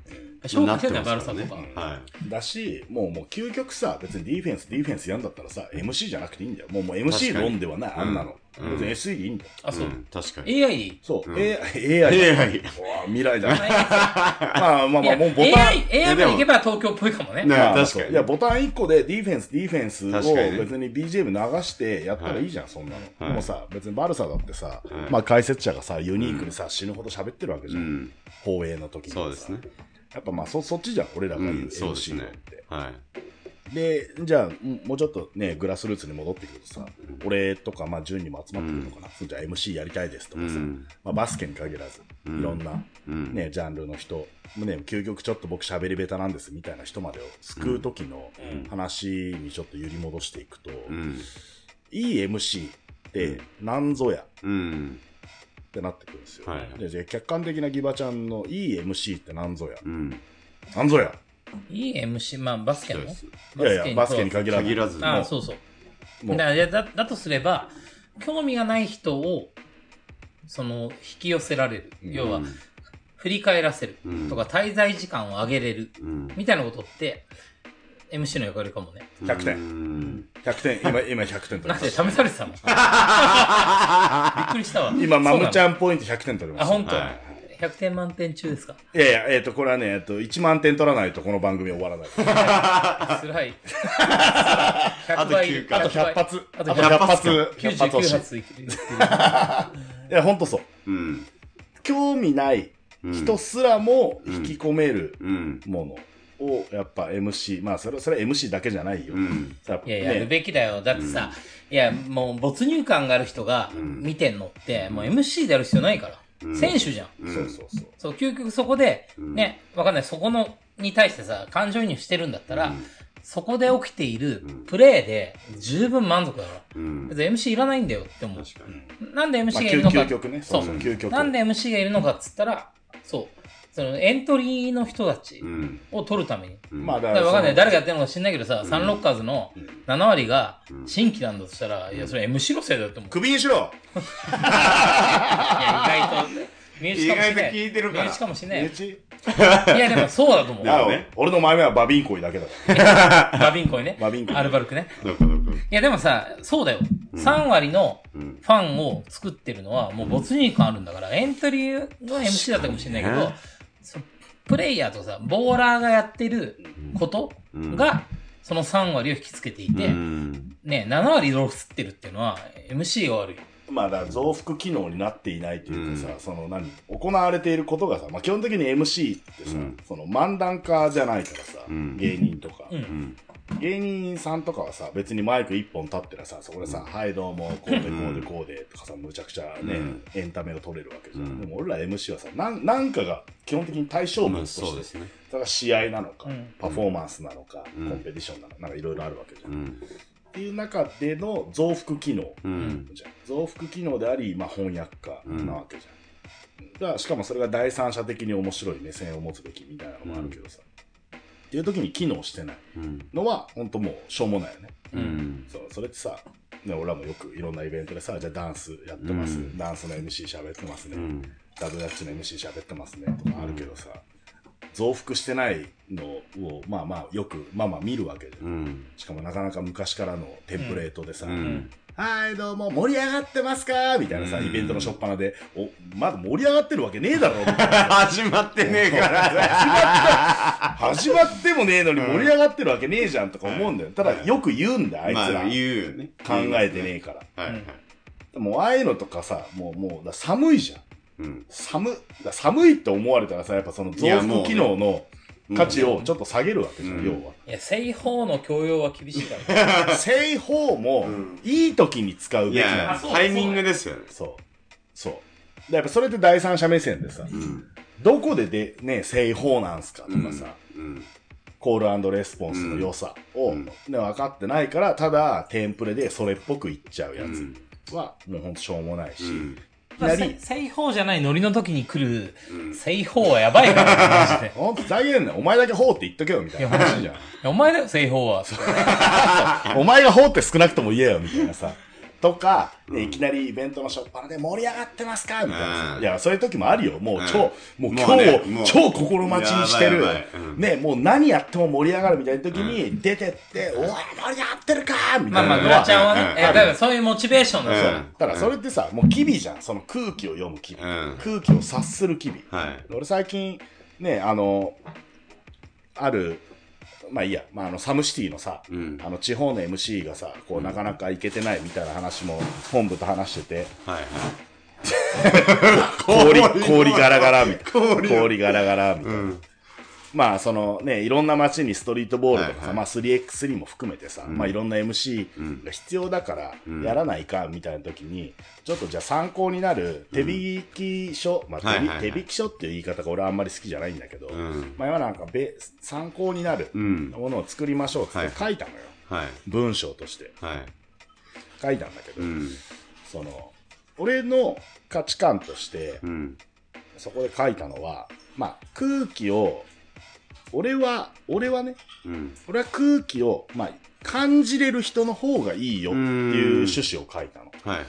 消化してんだよ、バルサとか。はだし、もう、もう究極さ、別にディフェンス、ディフェンスやんだったらさ、MC じゃなくていいんだよ。もう、もう確 MC 論ではない、あんなの。うん別に SE でいいんだよ。あ、そう。ん確かに。AI? そう、うん A- AI だ。AI うわ未来だ。ままあまあまあ、もうボタン。AI、AI まで行けば東京っぽいかもね。ねまあ確かにいや、ボタン1個でディフェンス、ディフェンスを別に BGM 流してやったらいいじゃん、そんなの。もさ、別にバルサだってさ、いまあ解説者がさ、ユニークにさ、死ぬほど喋ってるわけじゃん。うん。放映の時にさそうですね。やっぱまあそ、そっちじゃん、俺らが言ううん、そうです MC って。。はで、じゃあ、んもうちょっとね、グラスルーツに戻ってくるとさ、俺とか、まあ、順にも集まってくるのかな。じゃあ MC やりたいですとい。かさ、うん。まあ、バスケに限らず、うんいろんな、うん。ね、ジャンルの人、ね、究極ちょっと僕喋り下手なんですみたいな人までを救う時の話にちょっと揺り戻していくと、うん。いい MC って何ぞやうん。ってなってくるんですよ。はいでじゃあ客観的なギバちゃんのいい MC って何ぞやうん。何ぞやいい MC、まあバスケの？いやいや、バスケに限らず。限らず。ああ、そうそう。もうだだだとすれば、興味がない人を、その、引き寄せられる。うん要は、振り返らせるうんとか、滞在時間を上げれる。うん。みたいなことって、MC の役割かもね。100点うん。100点、今、今100点取りなんでました。試されてたの？びっくりしたわ。今、マムちん。ゃんポイント100点取りまあ、した。本当。はい100点満点中ですか？いやいや、えっ、と、これはね、えっ、と、1万点取らないとこの番組終わらない。辛い。あと9回あと100発。あと100 100発。100発欲し99い。発いける。いや、ほんとそう。うん。興味ない人すらも引き込めるうん。ものを、やっぱ MC、まあ、それ、それは MC だけじゃないよ。うん。さいや、やるね、べきだよ。だってさ、いや、もう没入感がある人がん見てんのって、もう MC でやる必要ないから。うん選手じゃん。うんそうそうそう。そう、究極そこで、うんね、わかんない。そこの、に対してさ、感情移入してるんだったら、うんそこで起きているうんプレーで十分満足だから。うん。別に MC いらないんだよって思う。確かに。なんでまあ、MC がいるのか。究究極ね。そうそう、究極。なんで MC がいるのかっつったら、そう。そのエントリーの人たちうん。を取るために。うんまあ、だだからわかんない。誰がやってるのか知んないけどさ、サンロッカーズの7割がうん新規なんだとしたら、いや、それ MC のせいだと思う。首にしろいや、意外と、身内かもしれない。意外と聞いてるから身内かもしれない。いや、でもそうだと思う。いやだよね俺の前目はバビンコイだけだから。バビンコイね。バビンコイアルバルクね。いや、でもさ、そうだよ。3割のうん。ファンを作ってるのは、もう没入感あるんだから、エントリーの MC だったかもしれないけどプレイヤーとさ、ボーラーがやってることが、その3割を引きつけていて、うん。ね、7割ロスってるっていうのは、MC が悪い。まあ、だ増幅機能になっていないというかさ、その何、行われていることがさ、まあ基本的に MC ってさ、うん。その漫談家じゃないからさ、うん。芸人とか、うん。うん。芸人さんとかはさ、別にマイク一本立ってらさ、そこでさ、はいどうも、こうでこうでこうでとかさ、むちゃくちゃね、うんエンタメが取れるわけじゃん。うんでも俺ら MC はさ、なんなんかが基本的に対象まあ物として、そうですね。それが試合なのか、うんパフォーマンスなのか、うんコンペティションなのか、なんかいろいろあるわけじゃん。っうん。ていう中での増幅機能うん。じゃん。増幅機能であり、まあ翻訳家なわけじゃん。だからしかもそれが第三者的に面白い目線を持つべきみたいなのもあるけどさ。っていう時に機能してないうん。のは、本当もうしょうもないよね。うん。そう、それってさ、ね、俺らもよくいろんなイベントでさ、じゃあダンスやってます、うんダンスの MC 喋ってますね、うん。ダブルダッチの MC 喋ってますね、とかあるけどさ、増幅してないのを、まあまあよく、まあまあ見るわけじゃん。うん。しかもなかなか昔からのテンプレートでさ、うん。はい、どうも、盛り上がってますか？みたいなさ、うんイベントの初っ端で、お、まだ盛り上がってるわけねえだろみたいな始まってねえから。始まってもねえのに盛り上がってるわけねえじゃんとか思うんだよ。ただ、よく言うんだよ、あいつら。まあ言うよね。考えてねえから。はいはい。もうああいうのとかさ、もう、もう、だ寒いじゃん。うん。寒、だ寒いって思われたらさ、やっぱその増幅機能の価値をちょっと下げるわけじゃん、うん要は。いや、製法の強要は厳しいからね。製法もうん、いい時に使うべきなんですタイミングですよね。そう。そう。でやっぱそれって第三者目線でさ、うん。どこででね、製法なんすかとかさ、うん。コールレスポンスの良さを、うんね、分かってないから、ただテンプレでそれっぽくいっちゃうやうんつは、もうほんとしょうもないし、なり、製法じゃないノリの時に来るうん製法はやばいからね、マジで。ほんとふざけんなよお前だけ法って言っとけよみたいな話じゃん。お前だよ、製法は。お前が法って少なくとも言えよみたいなさ。とか、ねいきなりイベントの初っ端で盛り上がってますか？みたいな。いや、そういう時もあるよ。もう超、もう今日超心待ちにしてる。ね、もう何やっても盛り上がるみたいな時に出てって、おい、盛り上がってるかみまあまあ、たいなのグラちゃんはねう、ん。えだからそういうモチベーションだ。よ。う。ん。ただそれってさ、もう機微じゃん。その空気を読む機微。うん。空気を察する機微。はい。俺最近、ね、あの、ある、まあいいや、まああの、サムシティのさ、うん。あの、地方の MC がさ、こう、なかなか行けてないみたいな話も、本部と話してて、はい 氷、氷ガラガラみたいな。氷氷ガラガラみたいな。うん。まあ、そのね、いろんな街にストリートボールとかさ、はいはいまあ 3x3 も含めてさ、うんまあいろんな MC が必要だからうんやらないかみたいな時に、ちょっとじゃあ参考になる手引き書、まあ手引はいはいはい手引き書っていう言い方が俺はあんまり好きじゃないんだけど、うん。まあ今なんかべ参考になるうん。ものを作りましょうってはい書いたのよ。はい。文章としてはい。書いたんだけど、うん。その、俺の価値観として、うん。そこで書いたのは、まあ空気を、俺は、俺はね、うん。俺は空気を、まあ、感じれる人の方がいいよっていう趣旨を書いたの。はいはい。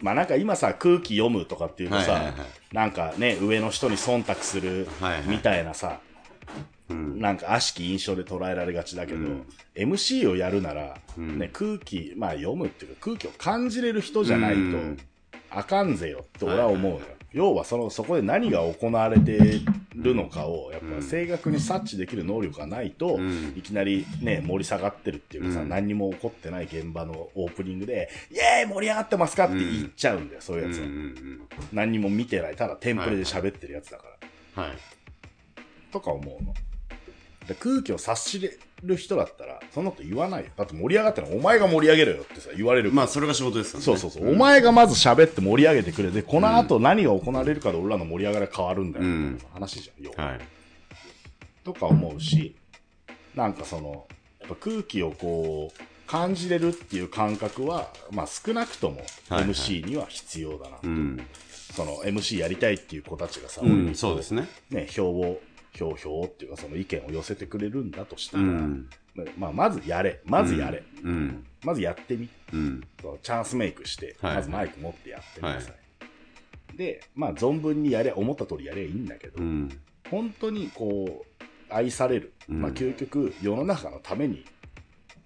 まあなんか今さ、空気読むとかっていうとさ、はいはいはいなんかね、上の人に忖度するはいはいみたいなさ、うん。なんか悪しき印象で捉えられがちだけど、うん MC をやるなら、うんね、空気、まあ読むっていうか空気を感じれる人じゃないとうんあかんぜよって俺は思うのよ。はいはい要はその、そこで何が行われてるのかを、やっぱうん正確に察知できる能力がないと、うんいきなりね、盛り下がってるっていうかさ、うん何にも起こってない現場のオープニングで、イエーイ盛り上がってますかって言っちゃうんだよ、そういうやつは。何にも見てない、ただテンプレで喋ってるやつだから。うん。はい。とか思うの。で空気を察しれる人だったら、そんなこと言わないよ。だって盛り上がってるのお前が盛り上げろよってさ、言われる。まあ、それが仕事ですよね。そうそうそう。んお前がまず喋って盛り上げてくれて、この後何が行われるかで俺らの盛り上がりが変わるんだよ。うん話じゃん、要ははい。とか思うし、なんかその、やっぱ空気をこう、感じれるっていう感覚は、まあ少なくともはいはい MC には必要だな。うん。その MC やりたいっていう子たちがさ、うん、そうですね。ね、票を、票票っていうかその意見を寄せてくれるんだとしたら、うん。まあまずやれ。まずやれ。うん。まずやってみ。うん。チャンスメイクして、はいまずマイク持ってやってください。で、まあ存分にやれ、思った通りやればいいんだけど、うん。本当にこう、愛される。うんまあ究極、世の中のために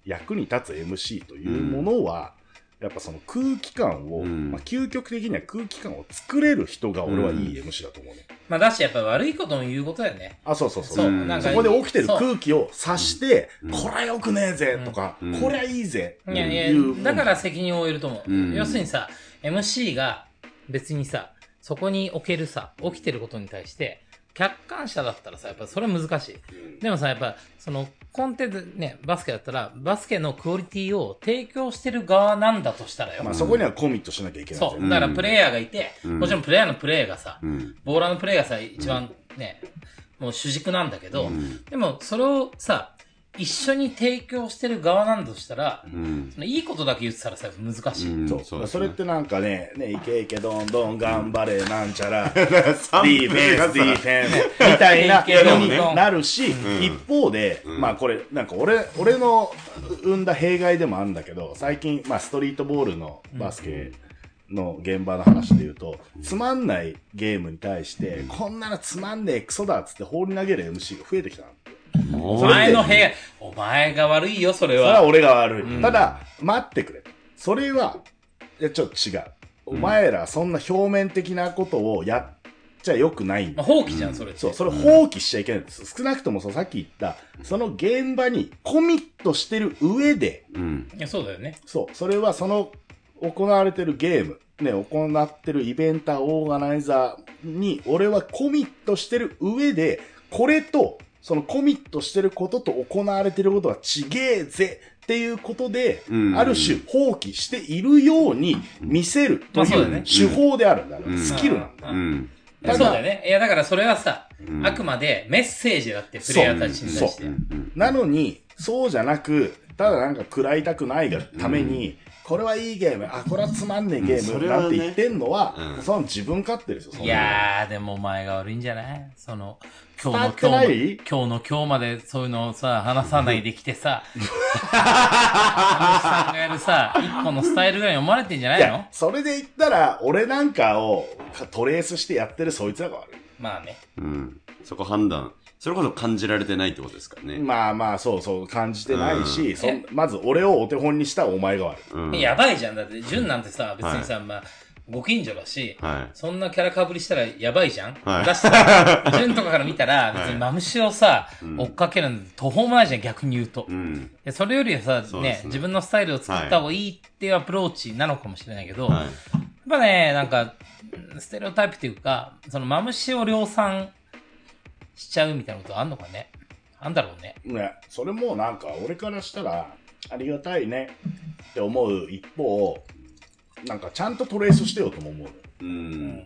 役に立つ MC というものは、やっぱその空気感を、うんまあ究極的には空気感を作れる人が俺はいい MC だと思うね。まあ、だし、やっぱ悪いことも言うことだよね。あ、そうそうそう。そう、うんなんか。そこで起きてる空気を察して、うんこれよくねえぜとか、うんこれはいいぜ。いやいやだから責任を負えると思う。うん要するにさ、MC が別にさ、そこにおけるさ、起きてることに対して、客観者だったらさ、やっぱそれ難しい。でもさ、やっぱ、その、コンテンツね、バスケだったら、バスケのクオリティを提供してる側なんだとしたらよ。まあそこにはコミットしなきゃいけないそう。だからプレイヤーがいて、うんもちろんプレイヤーのプレーがさ、うん。ボーラーのプレーがさ、一番ね、もう主軸なんだけど、うんでもそれをさ、一緒に提供してる側なんだとしたら、うん。そのいいことだけ言ってたらさ、難しい。うんそう。そね。それってなんかね、ね、いけいけどんどん頑張れなんちゃら、ディーフェンス、ディーフェンス、みたいないけいけどんになるし、ん。一方で、うん。まあこれ、なんか俺、俺の生んだ弊害でもあるんだけど、最近、まあストリートボールのバスケの現場の話で言うと、つまんないゲームに対して、こんなのつまんねえクソだっつって放り投げる MC が増えてきたの。お前の部屋、お前が悪いよ、それは。それは俺が悪い。うんただ、待ってくれ。それは、いや、ちょっと違う。お前ら、そんな表面的なことをやっちゃよくないんだまあ、放棄じゃん、それって。そう、それ放棄しちゃいけないんです。少なくともそうさっき言った、その現場にコミットしてる上で、うん。いや、そうだよね。そう、それはその行われてるゲームね、行ってるイベンター、オーガナイザーに、俺はコミットしてる上で、これと、そのコミットしてることと行われてることはちげえぜっていうことで、うん。ある種放棄しているように見せる。というまあそうだよね。手法であるんだよ、う。ん。スキルなんだ。よ。うん。そうだよね。いや、だからそれはさ、うん。あくまでメッセージだって、プレイヤーたちに対して。う。んなのに、そうじゃなく、ただなんか食らいたくないがために、これはいいゲーム、あ、これはつまんねえゲームなんて言ってんのは、うん。その自分勝手ですよ、そんいやー、でもお前が悪いんじゃない？その、今日の今日今日の今日までそういうのをさ、話さないできてさ、あのさんがやるさ、一個のスタイルぐらいに思われてんじゃないいのや、それで言ったら、俺なんかをトレースしてやってるそいつらが悪い。まあね。うん。そこ判断。それこそ感じられてないってことですからね。まあまあ、そうそう、感じてないし、うんそんまず俺をお手本にしたお前が悪い。うん。やばいじゃん。だって、ジュンなんてさ、別にさ、まあ、ご近所だし、はそんなキャラかぶりしたらやばいじゃん、はいだしさ、ジュンとかから見たら、別はいにマムシをさ、うん追っかけるの途方もないじゃん、逆に言うと。い。うん。でそれよりはさ、ねそうですね自分のスタイルを作った方がいいっていうアプローチなのかもしれないけど、はい。やっぱね、なんか、ステレオタイプっていうか、そのマムシを量産しちゃうみたいなことあんのかね？あんだろうね。ね、それもなんか俺からしたらありがたいねって思う一方、なんかちゃんとトレースしてよとも思うの。うん。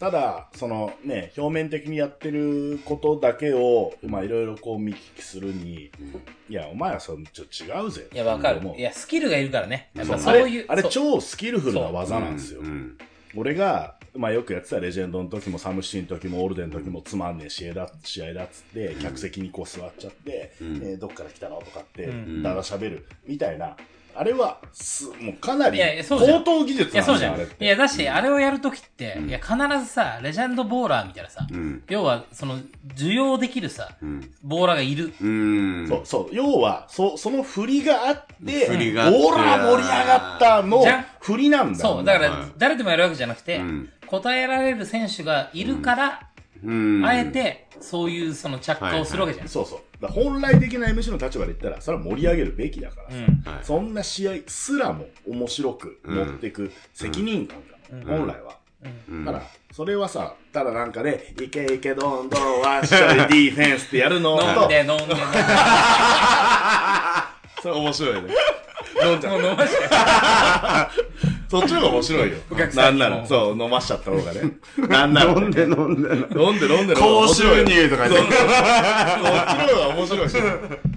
ただ、そのね、表面的にやってることだけを、まあいろいろこう見聞きするに、いや、お前はそのちょっと違うぜ。いや、わかるいや、スキルがいるからね。やっそうぱそういう。あれ、超スキルフルな技なんですよ。うん。俺が、まあよくやってたレジェンドの時もサムシティの時もオルデンの時もつまんねえ試合だ試合だっつって、客席にこう座っちゃって、うんえーどっから来たの？とかって、うんだら喋るみたいな。あれはす、もうかなりいやいやそうじゃん高等技術いや、なんですよ、そうじゃん。あれって。いや、だし、あれをやるときって、うんいや、必ずさ、レジェンドボーラーみたいなさ、うん。要は、その、受容できるさ、うん。ボーラーがいる。うん。そう、そう。要は、そ、その振りがあって、振りがあってオーラ盛り上がったの振りなんだそう、だかはいら、誰でもやるわけじゃなくて、うん答えられる選手がいるから、うん。あえて、そういうその着火をするわけじゃん。そうそう。だから本来的な MC の立場で言ったら、それは盛り上げるべきだからさ。うん。はい。そんな試合すらも面白く持っていく責任感が、うん本来は。うんだから、それはさ、ただなんかね、いけいけどんどんわっしょいディフェンスってやるのと、飲んで飲んで飲んで。それ面白いね。飲んじゃう飲まして。そっちの方が面白いよ。お客さなんんにもなら、そう、飲ましちゃった方がね。なんなら、飲んで飲んで。飲んで飲んで高収入とか言って。こっちの方が面白いし。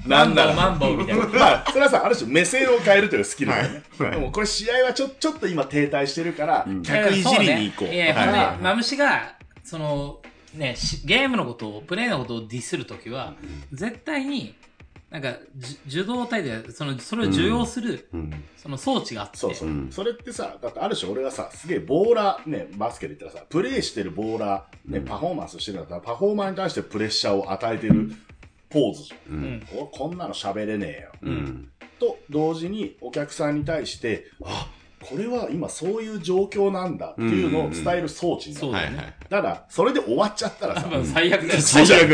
なんなら。マンボウマンボウみたいな。まあ、それはさ、ある種目線を変えるというスキルだよね。はいでもこれ試合はちょ、ちょっと今停滞してるから、客いじりに行こう。いやいや、はいほんで、マムシが、その、ね、しゲームのことを、プレイのことをディスるときは、絶対に、なんか、じ受動体で、その、それを受容する、うん。その装置があって、そうそう、うんそれってさ、だってある種俺がさ、すげえボーラー、ね、バスケで言ったらさ、プレイしてるボーラー、ね、パフォーマンスしてるんだったら、パフォーマーに対してプレッシャーを与えてるポーズじゃん。う。うんん。おこんなの喋れねえよ。うん。と同時にお客さんに対して、あ、これは今そういう状況なんだっていうのを伝える装置になる。そうだ。ただ、それで終わっちゃったらさ、多分最悪だよ。最悪。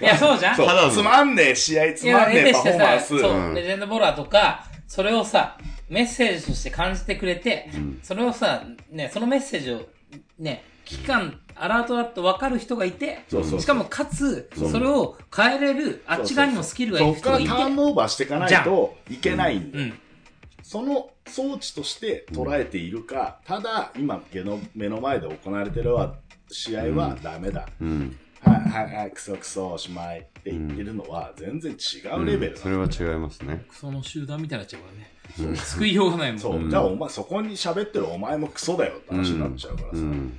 いや、そうじゃん。つまんねえ試合、ついや、まんねえパフォーマンス。そう、うん。レジェンドボーラーとか、それをさ、メッセージとして感じてくれて、ん。それをさ、ね、そのメッセージを、ね、期間、アラートだと分かる人がいて、そうそうそう。しかもかつ、それを変えれる、あっち側にもスキルがいる人がいて、ターンオーバーしていかないといけないんだよ。うん。その装置として捉えているか、ただ今目の目の前で行われてるは試合はダメだ。うん。はいはいはい、クソクソおしまいって言ってるのは全然違うレベルだそれは違いますね。その集団みたいになっちゃうからね。救いようがないもん。そう、うんじゃあお前そこに喋ってるお前もクソだよって話になっちゃうからさ。うん。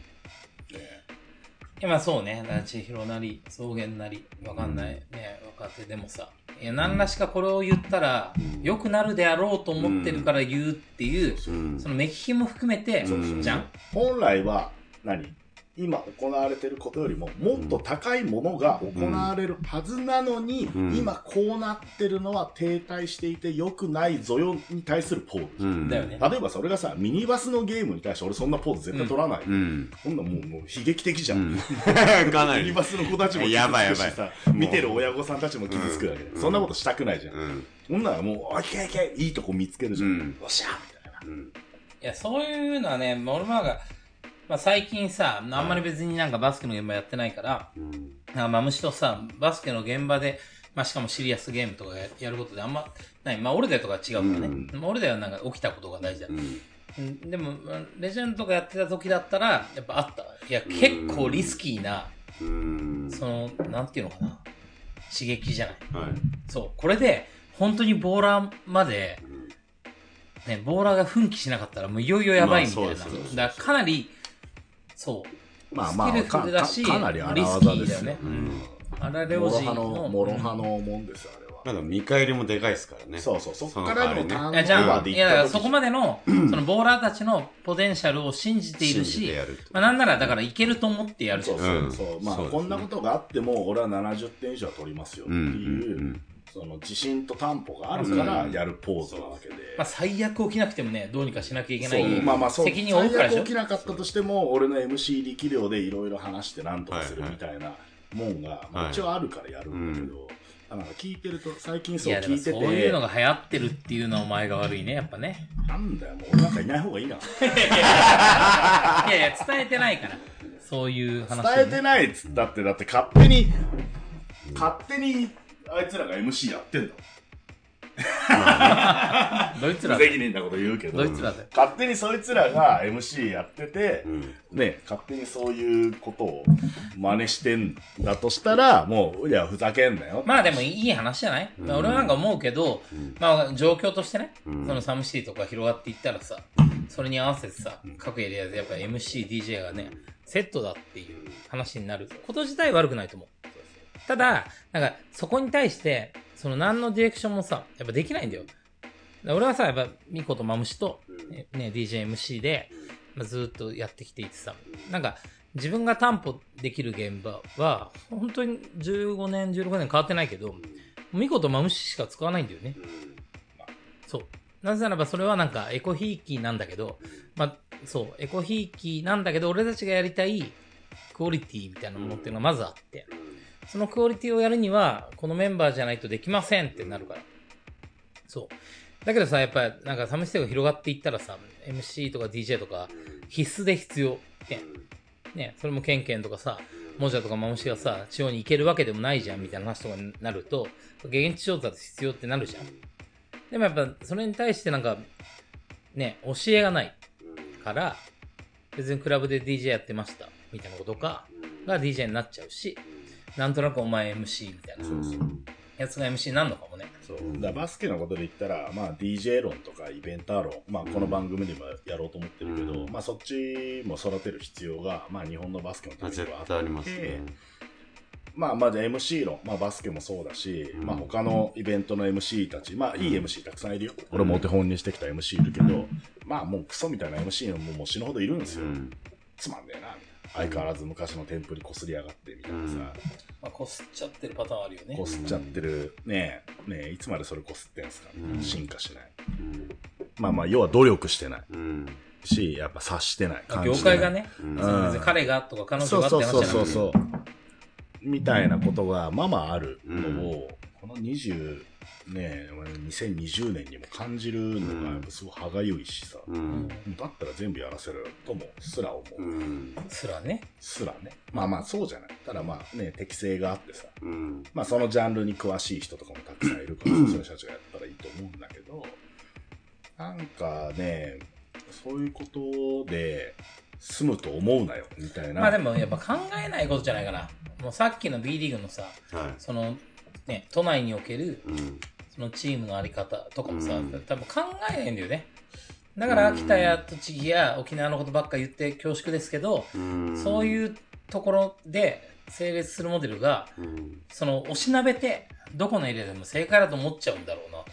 いやまあそうね。千尋なり、草原なり、わかんないね、若手でもさ。いや、何らしかこれを言ったら、良くなるであろうと思ってるから言うっていう、うん。その目利きも含めて、じゃん。本来は何？今行われてることよりももっと高いものが行われるはずなのに、うん今こうなってるのは停滞していて良くないぞよに対するポーズ。うん。だよね。例えばそれがさ、ミニバスのゲームに対して俺そんなポーズ絶対取らないよ。うん。こんなんもうもう悲劇的じゃん。うん。かなり。ミニバスの子たちも傷やばいつくしさやばい見てる親御さんたちも傷つくわけで、うんそんなことしたくないじゃん。うん。ほんならもう、おいけいけいいとこ見つけるじゃん。うんよっしゃみたいな。うん。いいや、そういうのはね、俺もなんか、まあ最近さ、あんまり別になんかバスケの現場やってないから、うん。なんかマムシとさ、バスケの現場で、まあしかもシリアスゲームとかややることであんま、ない、まあオルデとか違うからね。うんまあオルデはなんか起きたことが大事だ。うん。うんでも、まあレジェンドとかやってた時だったら、やっぱあった。いや、結構リスキーな、うん。その、なんていうのかな。刺激じゃない。はい。そう。これで、本当にボーラーまで、うんね、ボーラーが奮起しなかったらもういよいよやばいみたいな。まあだからかなり、そう。まあまあスキルだし、かかかなり荒リス技ですよキーだよね。うん。アラレモオジロハの、モロハの。のもんですよ、あれは。なんか見返りもでかいですからね。そうそう、そっそのからのターンいや、じゃあ、オーバーでいや、そこまでの、そのボーラーたちのポテンシャルを信じている信じしてやるとまあなんならだからいけると思ってやるじゃ。そうんそうそう。まあ、こんなことがあっても、俺は70点以上は取りますよってうん。うんいう、その自信と担保があるからやるポーズなわけで。まあ最悪起きなくてもね、どうにかしなきゃいけない。まあまあそう。責任を負うから最悪起きなかったとしても俺の MC 力量でいろいろ話して何とかするみたいなもんが、まあはい。一応あるからやるんだけど、あなんか聞いてると最近いそう聞いてて。ういうのが流行ってるっていうのはお前が悪いね、やっぱね。なんだよもう俺なんかいない方がいいな。いやいや、伝えてないから。そういう話、伝えてないっつったってだって勝手に勝手にあいつらが MC やってんだ。ドイツら無責任なこと言うけど。ドイツらで。勝手にそいつらが MC やってて、うん。ね、勝手にそういうことを真似してんだとしたら、もう、いや、ふざけんなよ。まあでもいい話じゃない、まあ俺はなんか思うけど、ん。まあ状況としてね、うん。そのサムシティとか広がっていったらさ、それに合わせてさ、各エリアでやっぱ MC、DJ がね、セットだっていう話になる。こと自体悪くないと思う。ただ、なんかそこに対して、その何のディレクションもさ、やっぱできないんだよ。だ俺はさ、やっぱミコとマムシと、ね、ね DJMC で、まあ、ずーっとやってきていてさ、なんか自分が担保できる現場は、本当に15年、16年変わってないけど、ミコとマムシしか使わないんだよね。そう。なぜならばそれはなんかエコひいきなんだけど、まあ、そう、エコひいきなんだけど、俺たちがやりたいクオリティみたいなものっていうのがまずあって、そのクオリティをやるには、このメンバーじゃないとできませんってなるから。そう。だけどさ、やっぱりなんかサムシテが広がっていったらさ、MC とか DJ とか必須で必要。ね。ね、それもケンケンとかさ、モジャとかマムシがさ、地方に行けるわけでもないじゃんみたいな話とかになると、現地調達必要ってなるじゃん。でもやっぱそれに対してなんか、ね、教えがないから、別にクラブで DJ やってましたみたいなことか、が DJ になっちゃうし、なんとなくお前 MC みたいな、やつが MC になるのかもね。そう。だバスケのことで言ったら、まあ DJ 論とかイベンター論、まあこの番組でもやろうと思ってるけど、うんまあそっちも育てる必要が、まあ日本のバスケのたあめにはあって絶対ありますね。まあまあじゃあ MC 論、まあバスケもそうだし、うんまあ他のイベントの MC たち、まあいい MC たくさんいるよ。俺もお手本にしてきた MC いるけど、まあもうクソみたいな MC ももう死ぬほどいるんですよ。うん。つまんねえな、みたいな。相変わらず昔のテンプリこすりやがって、みたいなさ、まあ、こすっちゃってるパターンあるよねこ。すっちゃってる、ねえ、ねえ、いつまでそれこすってんすか、うん進化しない。うん。まあまあ、要は努力してないうん。し、やっぱ察してない。感じてない界が。ね、彼がとか彼女がってそう話じゃなくて、そうそうそう。みたいなことがまあまああるのを、うこの20、ねえ、2020年にも感じるのがやっぱすごい歯がゆいしさ、うん。だったら全部やらせるともすら思う。うん。すらね。すらね。まあまあそうじゃない。ただまあね、適性があってさ、うん。まあそのジャンルに詳しい人とかもたくさんいるから、そういう人たちがやったらいいと思うんだけど、なんかね、そういうことで済むと思うなよ、みたいな。まあでもやっぱ考えないことじゃないかな。もうさっきの B リーグのさ、はい。そのね、都内におけるうん。そのチームのあり方とかもさ、うん多分考えないんだよね。だから秋田や栃木や沖縄のことばっか言って恐縮ですけど、うん。そういうところで成立するモデルが、うん。その押しなべて、どこのエリアでも正解だと思っちゃうんだろうなと思っ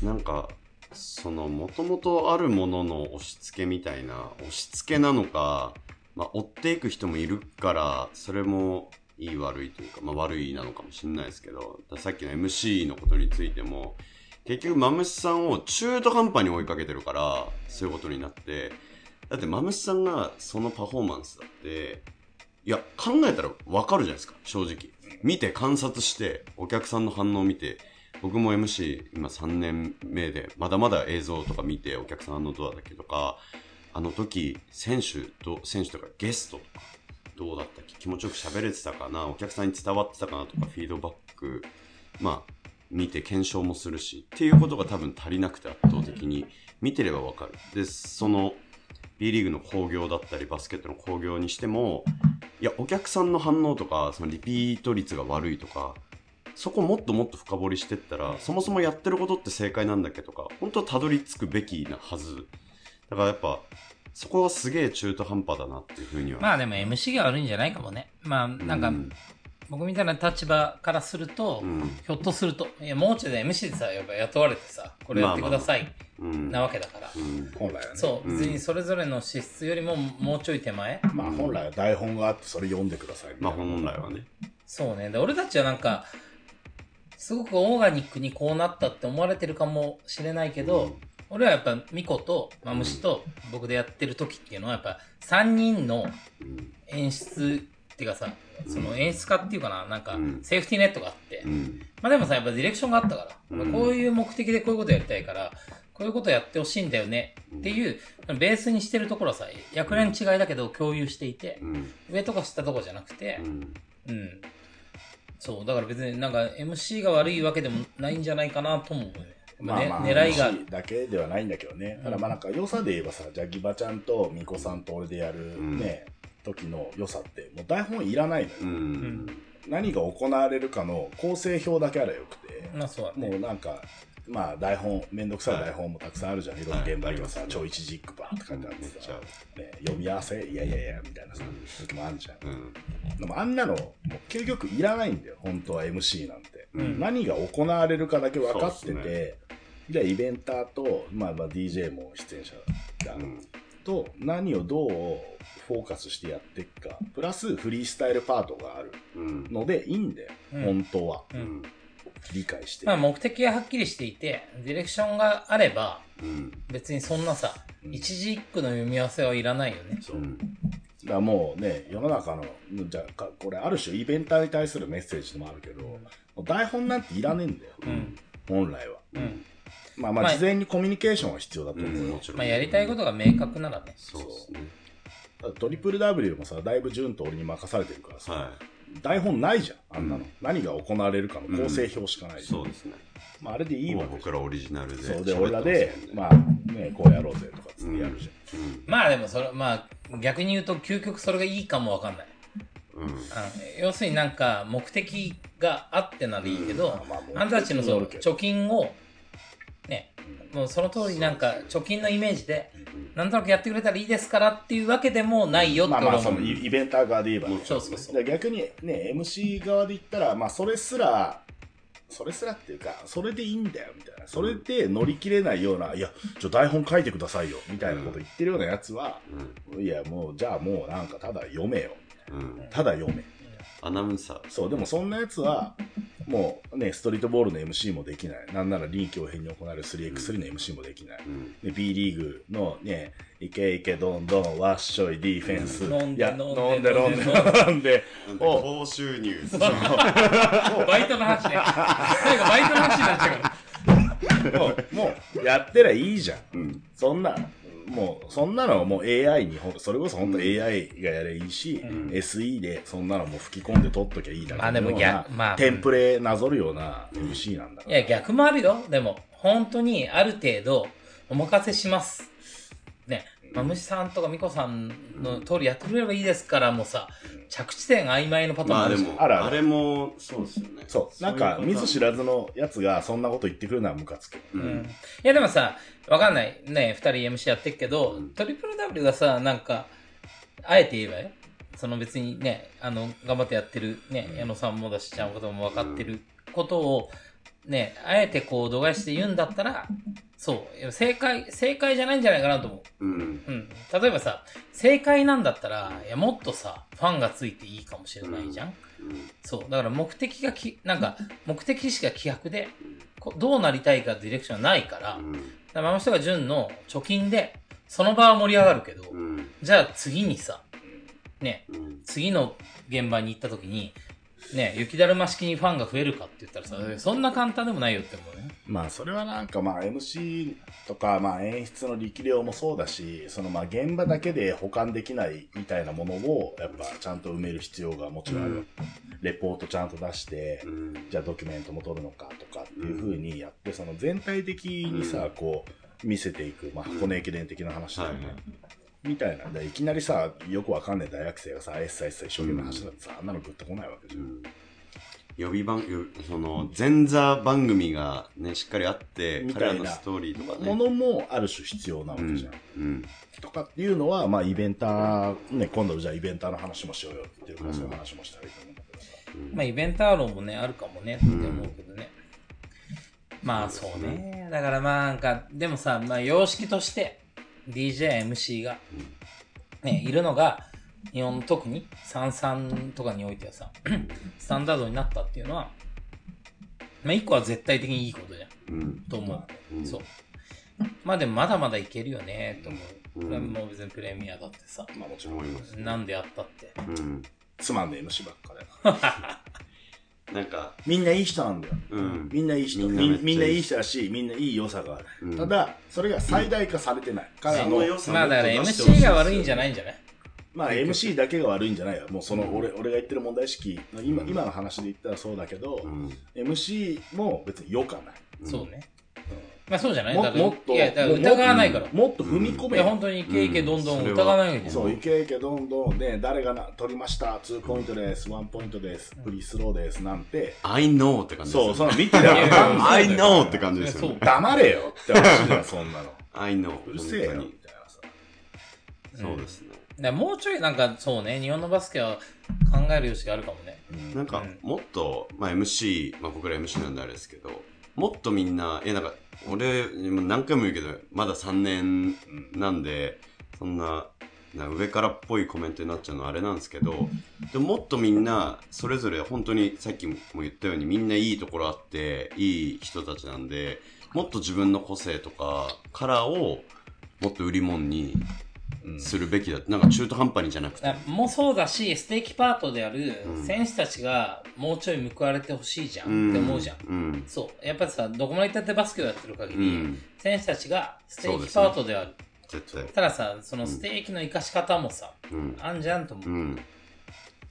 て。なんか、その、もともとあるものの押し付けみたいな、押し付けなのか、まあ、追っていく人もいるから、それもいい悪いというか、まあ、悪いなのかもしれないですけど、さっきの MC のことについても、結局、マムシさんを中途半端に追いかけてるから、そういうことになって、だってマムシさんがそのパフォーマンスだって、いや、考えたらわかるじゃないですか、正直。見て観察して、お客さんの反応を見て、僕も MC 今3年目で、まだまだ映像とか見てお客さんのドアだけとか、あの時、選手と、選手とかゲストとか、どうだったっけ？気持ちよく喋れてたかな？お客さんに伝わってたかなとか、フィードバック、まあ、見て検証もするし、っていうことが多分足りなくて圧倒的に見てればわかる。で、その、B リーグの興行だったり、バスケットの興行にしても、いや、お客さんの反応とか、そのリピート率が悪いとか、そこもっともっと深掘りしてったら、そもそもやってることって正解なんだっけとか、本当はたどり着くべきなはず。だからやっぱ、そこはすげえ中途半端だなっていうふうには。まあでも MC が悪いんじゃないかもね。まあなんか、うん僕みたいな立場からすると、うんひょっとすると、いや、もうちょいで MC でさ、やっぱ雇われてさ、これやってください、うん。なわけだから。うん本来はね。そう、うん別にそれぞれの資質よりももうちょい手前。まあ本来は台本があってそれ読んでください。まあ本来はね。そうね。で、俺たちはなんか、すごくオーガニックにこうなったって思われてるかもしれないけど、うん俺はやっぱミコとマムシと僕でやってる時っていうのはやっぱ3人のうん。演出っていうかさ、その演出家っていうかな、なんかうんセーフティーネットがあって、うん。まあでもさ、やっぱディレクションがあったから、うんこういう目的でこういうことやりたいから、こういうことやってほしいんだよねっていう、ベースにしてるところはさ、役年違いだけど共有していてう、ん。上とか下とかじゃなくてう、ん。うん。そう、だから別になんか MC が悪いわけでもないんじゃないかなと思うね。ねまあまあ、狙いが。だけではないんだけどね。ただまあなんか良さで言えばさ、じゃあギバちゃんとミコさんと俺でやるね、時の良さって、もう台本いらないのよ。うん。何が行われるかの構成表だけあればよくて、まあそうだね。もうなんか、まあ台本、めんどくさい台本もたくさんあるじゃん。いろんな現場にはさは、い超一字一句バーって書いてあってちさゃ、ね、読み合わせいやいやいや、みたいなさ、時もあるじゃん。うん。でもあんなの、もう究極いらないんだよ、本当は MC なんて。うん何が行われるかだけ分かってて、じゃあイベンターと、まあまあ DJ も出演者が、うん。と何をどうフォーカスしてやっていくか、プラスフリースタイルパートがあるうん。のでいいんだよ、うん本当は。うん。理解して。まあ目的がはっきりしていて、ディレクションがあれば、うん。別にそんなさ、うん一字一句の読み合わせはいらないよね。うん。だからもうね、世の中の、じゃこれある種イベンターに対するメッセージでもあるけど、台本なんていらねえんだよ、うん。本来は。うん。まあままああ事前にコミュニケーションは必要だと思うよ。うんもちろん。まあやりたいことが明確ならね。そうですね。だからトリプル W もさ、だいぶ順と俺に任されてるからさ、は台本ないじゃん、あんなの。うん何が行われるかの構成表しかないそうですね。まあ、あれでいいわけ僕らオリジナルで。そうで、俺らで、まあ、あ、ね、こうやろうぜとかつってやるじうん。まあでもそれ、まあ逆に言うと究極それがいいかもわかんない。うん。要するになんか目的があってならいいけど、うんまあんたたちのそう目的によるけど貯金を、ね、もうその通りなんか貯金のイメージで、なんとなくやってくれたらいいですからっていうわけでもないよまあまあ、そ。のイイベンター側で言えばね、そうそうそうだから逆にね、MC 側で言ったら、まあ、それすら、それすらっていうか、それでいいんだよ、みたいな。それで乗り切れないような、いや、ちょ、台本書いてくださいよ、みたいなこと言ってるようなやつは、いや、もう、じゃあもうなんか、ただ読めよ。うん。うん。ただ読め。アナウンサー。そう、でもそんなやつは、もうね、ストリートボールの MC もできない。なんなら臨機応変に行われる 3x3 の MC もできない。うん。で B リーグのね、いけいけどんどんわっしょいディフェンス。飲んで飲んで飲んで飲んで飲んで飲んで。お高収入。バイトの話ね。最後バイトの話になっちゃうから。もう、もう、やってりゃいいじゃん。うん。そんな、もう、そんなのはもう AI にそれこそ本当 AI がやればいいし、SE でそんなのもう吹き込んで取っときゃいいだけまあでも逆まあテンプレなぞるような MC なんだから。いや、逆もあるよ。でも、本当にある程度、お任せします。ね。まあ、虫さんとかみこさんの通りやってくれればいいですから、もうさ、着地点曖昧のパターン。まあでも、あるあれも、そうですよね。そう。なんか、見ず知ららずのやつがそんなこと言ってくるのはムカつく。ううんん。いやでもさ、わかんない。ね、二人 MC やってるけど、トリプル W がさ、なんか、あえて言えばよ。その別にね、あの、頑張ってやってるね、矢野さんもだし、ちゃんことも分かってることを、ね、あえてこう度外視で言うんだったら、そう、正解、正解じゃないんじゃないかなと思う。うん。うん。例えばさ、正解なんだったら、いや、もっとさ、ファンがついていいかもしれないじゃん。そう。だから目的がき、なんか、目的しか企画で、こどうなりたいかディレクションはないから、うん。だからママ人が純の貯金で、その場は盛り上がるけど、うん。じゃあ次にさ、ね、うん。次の現場に行った時に、ね、雪だるま式にファンが増えるかって言ったらさ、そんな簡単でもないよって思うね。まあそれはなんかまあ MC とかまあ演出の力量もそうだし、そのまあ現場だけで保管できないみたいなものをやっぱちゃんと埋める必要がもちろんある。うんレポートちゃんと出して、うん。じゃあドキュメントも撮るのかとかっていう風にやって、その全体的にさ、こう見せていく、まあ箱根駅伝的な話だよね。はいはいみたいなんで、いきなりさ、よくわかんない大学生がさ、エッサエッサ一生懸命走ったってさ、あんなのグッとこないわけじゃん。うん予備番、よその、前座番組がね、しっかりあって、みたいな彼らのストーリーとかね。ものもある種必要なわうんけじゃん。うん。とかっていうのは、まあ、イベンター、ね、今度じゃあイベンターの話もしようよって言ってるから、そういう話もしたらいいと思うんだけどさ。まあ、イベンター論もね、あるかもねって思うけどね。まあ、そうね。だからまあ、なんか、でもさ、まあ、様式として、DJ、MC が、ね、いるのが、日本の特に、三々とかにおいてはさ、スタンダードになったっていうのは、まあ、一個は絶対的にいいことじゃん。うん。と思う。うんそう。まあでもまだまだいけるよね、と思う。うんこれはもう別にプレミアだってさ。まあ、もちろん思います。なんでやったって。うん。つまんねえ MC ばっかだよ。なんか、みんないい人なんだよ。うん。みんないい人。みんないいみんみんないい人だし、みんないい良さがある。うんただ、それが最大化されてない。彼らの良さまあだから MC が悪いんじゃいないんじゃない？まあ MC だけが悪いんじゃないよ。もうその、俺、俺が言ってる問題意識の今、今の話で言ったらそうだけど、うん。MC も別に良かない。そうね。まあそうじゃない？もだからもっと、いや、だからも疑わないから。いもっと踏み込めや、よ本当にイケイケどんどんうん。疑わないわけじゃんそう、いけいけどんどんね、誰がな取りました、2ポイントです、1ポイントです、フリースローです、なんて、I know って感じですそう、よその見てりゃい I know って感じですよ。ねそう。黙れよって話じゃん、そんなの。I know. うるせえよ、みたいなさ。そうですね。だからもうちょいなんか、そうね、日本のバスケは考える余地があるかもね。なんか、もっと、まあ MC、まあ僕ら MC なんであれですけど、もっとみんな、え、なんか、俺、今何回も言うけど、まだ3年なんで、そんな、な上からっぽいコメントになっちゃうのはあれなんですけど、でももっとみんな、それぞれ本当にさっきも言ったようにみんないいところあって、いい人たちなんで、もっと自分の個性とか、カラーをもっと売り物にするべきだ。なんか中途半端にじゃなくてもうそうだし、ステーキパートであるうん選手たちがもうちょい報われてほしいじゃんって思うじゃん。うん。そう。やっぱりさ、どこまで行ったってバスケをやってる限り、うん。選手たちがステーキパートである。絶対。たださ、そのステーキの生かし方もさ、うん。あんじゃんと思う。うん。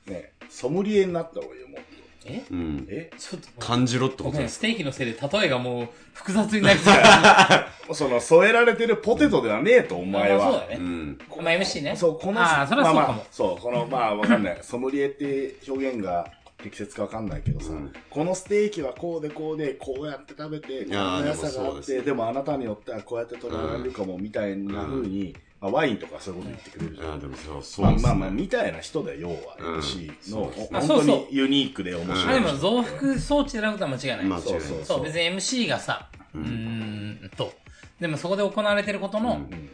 ね、ソムリエになった方がいいよ、もっえ？うんと。。え？ちょっと、感じろってこごめん、とです。ステーキのせいで例えがもう複雑になりそうだ。その、添えられてるポテトではねえと、お前は。まあそうだね。うん。まあ MC ね。そう、この、ああ、それはそうかもまあまあ。そう、この、まあわかんない。ソムリエって表現が適切かわかんないけどさ、うんこのステーキはこうでこうで、こうやって食べて、こんやーな良さがあって、でもそうですねでもあなたによってはこうやって捉えられるかも、みたいな風に、まあ、ワインとかそういうこと言ってくれるじゃん。ああ、でもそう、そうねまあまあまあ、みたいな人だよ、要は。うん。MC の、そう本当にユニークで面あ白い。人。でも増幅装置でなくては間違いない。間違いない。そうそうそう、別に MC がさ、うーんと、でもそこで行われてることの、うん。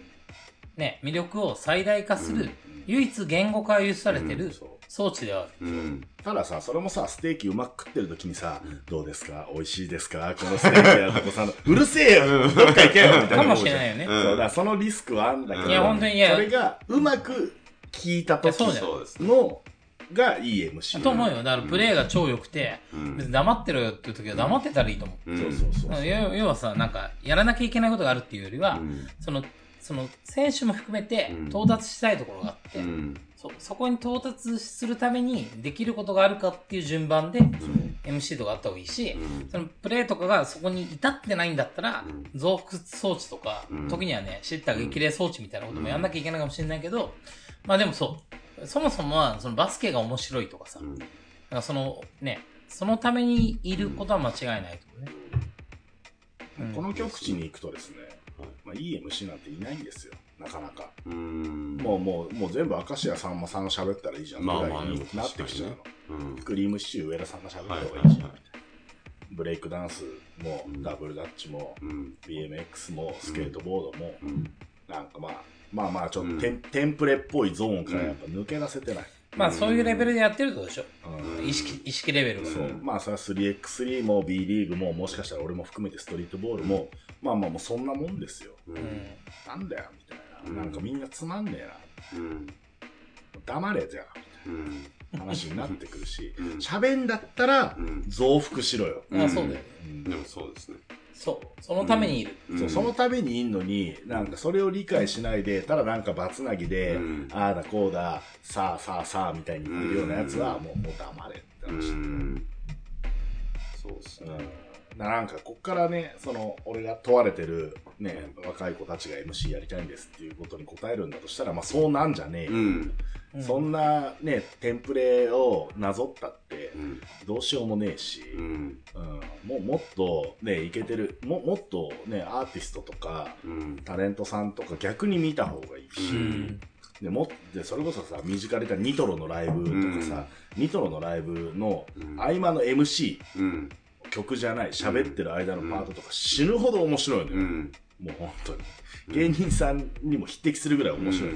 ね、魅力を最大化する、唯一言語化が許されてる装置ではある。うん。たださ、それもさ、ステーキうまく食ってる時にさ、どうですか？美味しいですか？このステーキやとこさんの、うるせえよどっか行けよみたいな。かもしれないよね。うんそう、だそのリスクはあるんだけど、いや本当にいやそれがうまく聞いた時いやそうじゃんそうですね。のがいい MC。と思うよ。だからプレーが超良くて、うん別に黙ってろよっていう時は黙ってたらいいと思う。うんそうそうそう。要要はさ、なんか、やらなきゃいけないことがあるっていうよりは、うんその、その、選手も含めてうん到達したいところがあって、うん。そそこに到達するためにできることがあるかっていう順番で、MC とかあった方がいいし、うん。そのプレーとかがそこに至ってないんだったら、う増幅装置とか、うん。時にはね、シッター激励装置みたいなこともやんなきゃいけないかもしれないけど、まあでもそう、そもそもはそのバスケが面白いとかさ、うん。だからそのね、そのためにいることは間違いないと思うね。うん。この極地に行くとですね、まあ、いい MC なんていないんですよ。なかなか。うん。もうもう、もう全部明石家さんまさんが喋ったらいいじゃん。まあまあなってきちゃうの。うん。クリームシチュー上田さんが喋ったはい方がいいじゃん。はいブレイクダンスも、うんダブルダッチも、うん。BMX も、スケートボードも、うん。なんかまあ、まあまあちょっうんとテン,、テンプレっぽいゾーンからやっぱ抜け出せてない。まあそういうレベルでやってるとでしょ。うん意識、意識レベルが。そう。まあそれは 3x3 も B リーグももしかしたら俺も含めてストリートボールも、まあまあもうそんなもんですよ。う。うんん。なんだよみたいな。うんなんかみんなつまんねえな。うん。黙れじゃん、うん。みたいな話になってくるしうん、喋、んだったらうん、増幅しろよ。あ、そうだよ。うんでもそうですね。そう。そのためにいる。そうそのためにいんのに、なんかそれを理解しないで、ただなんかバツナギで、うんああだこうだ、さあさあさあみたいに言うようなやつは、もう、もう黙れってう話。ん。そうですね。うんなんかこっからね、その俺が問われてる、ね、若い子たちが MC やりたいんですっていうことに答えるんだとしたら、まあそうなんじゃねえよ、うん。うんそんなね、テンプレをなぞったってう、ん。どうしようもねえし、うん。うんもうもっとね、いけてる、ももっとね、アーティストとか、うん。タレントさんとか逆に見た方がいいし、うんでもでそれこそさ、身近でたらニトロのライブとかさ、ニトロのライブのうん合間の MC、うん。曲じゃない、喋ってる間のパートとか死ぬほど面白いのよ。うん。もう本当に。芸人さんにも匹敵するぐらい面白い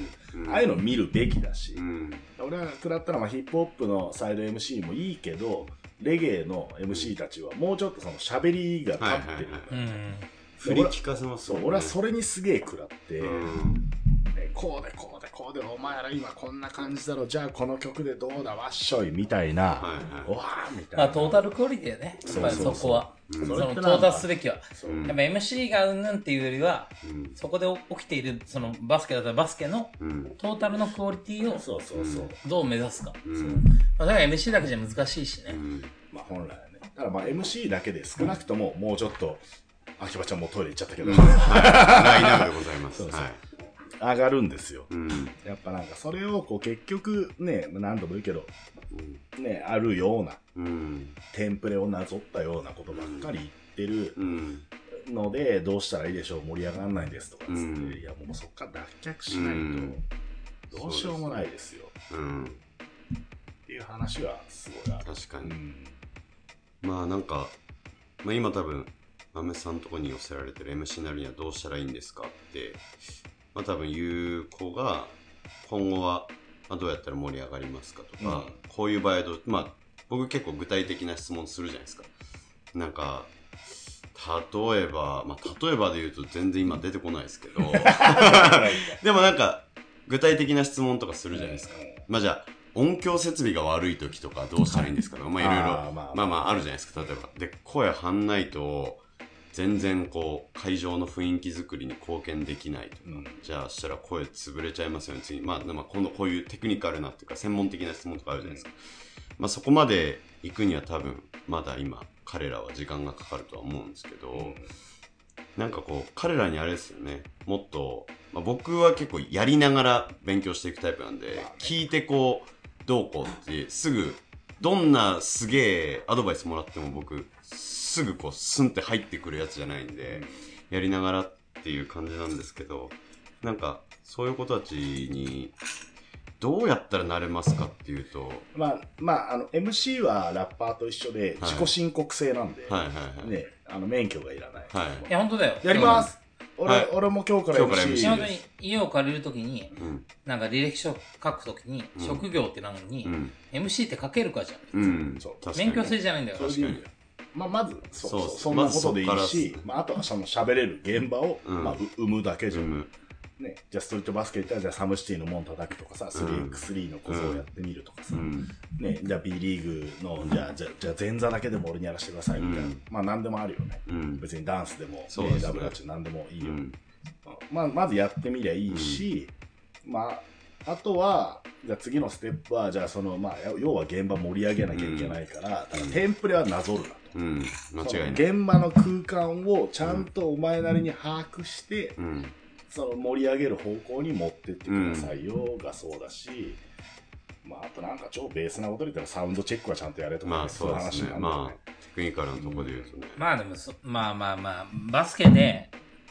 ああいうの見るべきだし、うん。俺が食らったらまあヒップホップのサイド MC もいいけど、レゲエの MC たちはもうちょっとその喋りが立ってる。振り聞かせますね俺はそれにすげえ食らって、うん。ねこうでこうでこうでお前ら今こんな感じだろじゃあこの曲でどうだ？わっしょいみたいな、はいはいわーみたいまあ、なトータルクオリティだよね。やっぱりそこは。そうんかの到達すべきは。そううんやっぱ MC がうんぬんっていうよりは、うん。そこで起きている、そのバスケだったらバスケのうん。トータルのクオリティをそうそうそう、どう目指すか。うん。まあ、だから MC だけじゃ難しいしね。うん。まあ本来はねだからまあ MC だけで少なくとももうちょっと秋葉ちゃんもうトイレ行っちゃったけど、はい。ライナーでございます。そうそうはい。上がるんですようん。やっぱなんかそれをこう結局ね何度も言うけどうんねあるようなうん。テンプレをなぞったようなことばっかり言ってるうん。のでどうしたらいいでしょう盛り上がらないですとかつって、うんいやもうそっから脱却しないとどうしようもないですようん。っていう話はすごいある。確かに。うんまあなんか、まあ今多分、豆さんのとこに寄せられてる MC なるにはどうしたらいいんですかって、まあ多分言う子が、今後は、まあ、どうやったら盛り上がりますかとか、うんこういう場合はどう、まあ僕結構具体的な質問するじゃないですか。なんか、例えば、まあ例えばで言うと全然今出てこないですけど、でもなんか、具体的な質問とかするじゃないですか。まあじゃあ、音響設備が悪い時とかどうしたらいいんですかとか、まあいろいろ、まあまああるじゃないですか、例えば。で、声張んないと、全然こう、会場の雰囲気作りに貢献できないとか、うん。じゃあしたら声潰れちゃいますよね、次。まあ、まあ、今度こういうテクニカルなっていうか、専門的な質問とかあるじゃないですか。まあそこまで行くには多分、まだ今、彼らは時間がかかるとは思うんですけど、なんかこう、彼らにあれですよね、もっと、まあ、僕は結構やりながら勉強していくタイプなんで、聞いてこう、どうこうって、すぐ、どんなすげえアドバイスもらっても僕、すぐこう、スンって入ってくるやつじゃないんで、やりながらっていう感じなんですけど、なんか、そういう子たちに、どうやったらなれますかっていうと、まあ、まあ、あの、MC はラッパーと一緒ではい自己申告制なんで、はいはいはい。ね、あの、免許がいらない。はいいや、本当だよ。やります俺、はい俺も今日から今日から MC 本当に家を借りるときに、うん。なんか履歴書書くときに、うん職業ってなのに、うん MC って書けるかじゃん。うん。そう確かに免許制じゃないんだよそ。れでいいんだよまあ、まず、そうそうそんなことでいいしまあ、あとはその喋れる現場を、うんまあ、う生むだけじゃん。うん。ね、じゃあストリートバスケ行ったら、じゃあサムシティの門叩くとかさ、3x3 の小僧やってみるとかさ、うん。ね、じゃあ B リーグの、じゃあ、じゃあ、じゃあ前座だけでも俺にやらせてくださいみたいな。うんまあ、なんでもあるよね。うん。別にダンスでも、ねダブルダッチなんでもいいうよ。ん。まあ、まずやってみりゃいいし、まあ、あとは、じゃあ次のステップは、じゃあその、まあ、要は現場盛り上げなきゃいけないから、ただテンプレはなぞるなと。うん。間違いない。現場の空間をちゃんとお前なりに把握して、うん。その盛り上げる方向に持ってってくださいよがそうだし、まあ、あとなんか超ベースなことで言ったらサウンドチェックはちゃんとやれとか、まあそうですね。まあ、テクニカルなところで言うとね。まあでもそ、まあまあまあ、バスケで、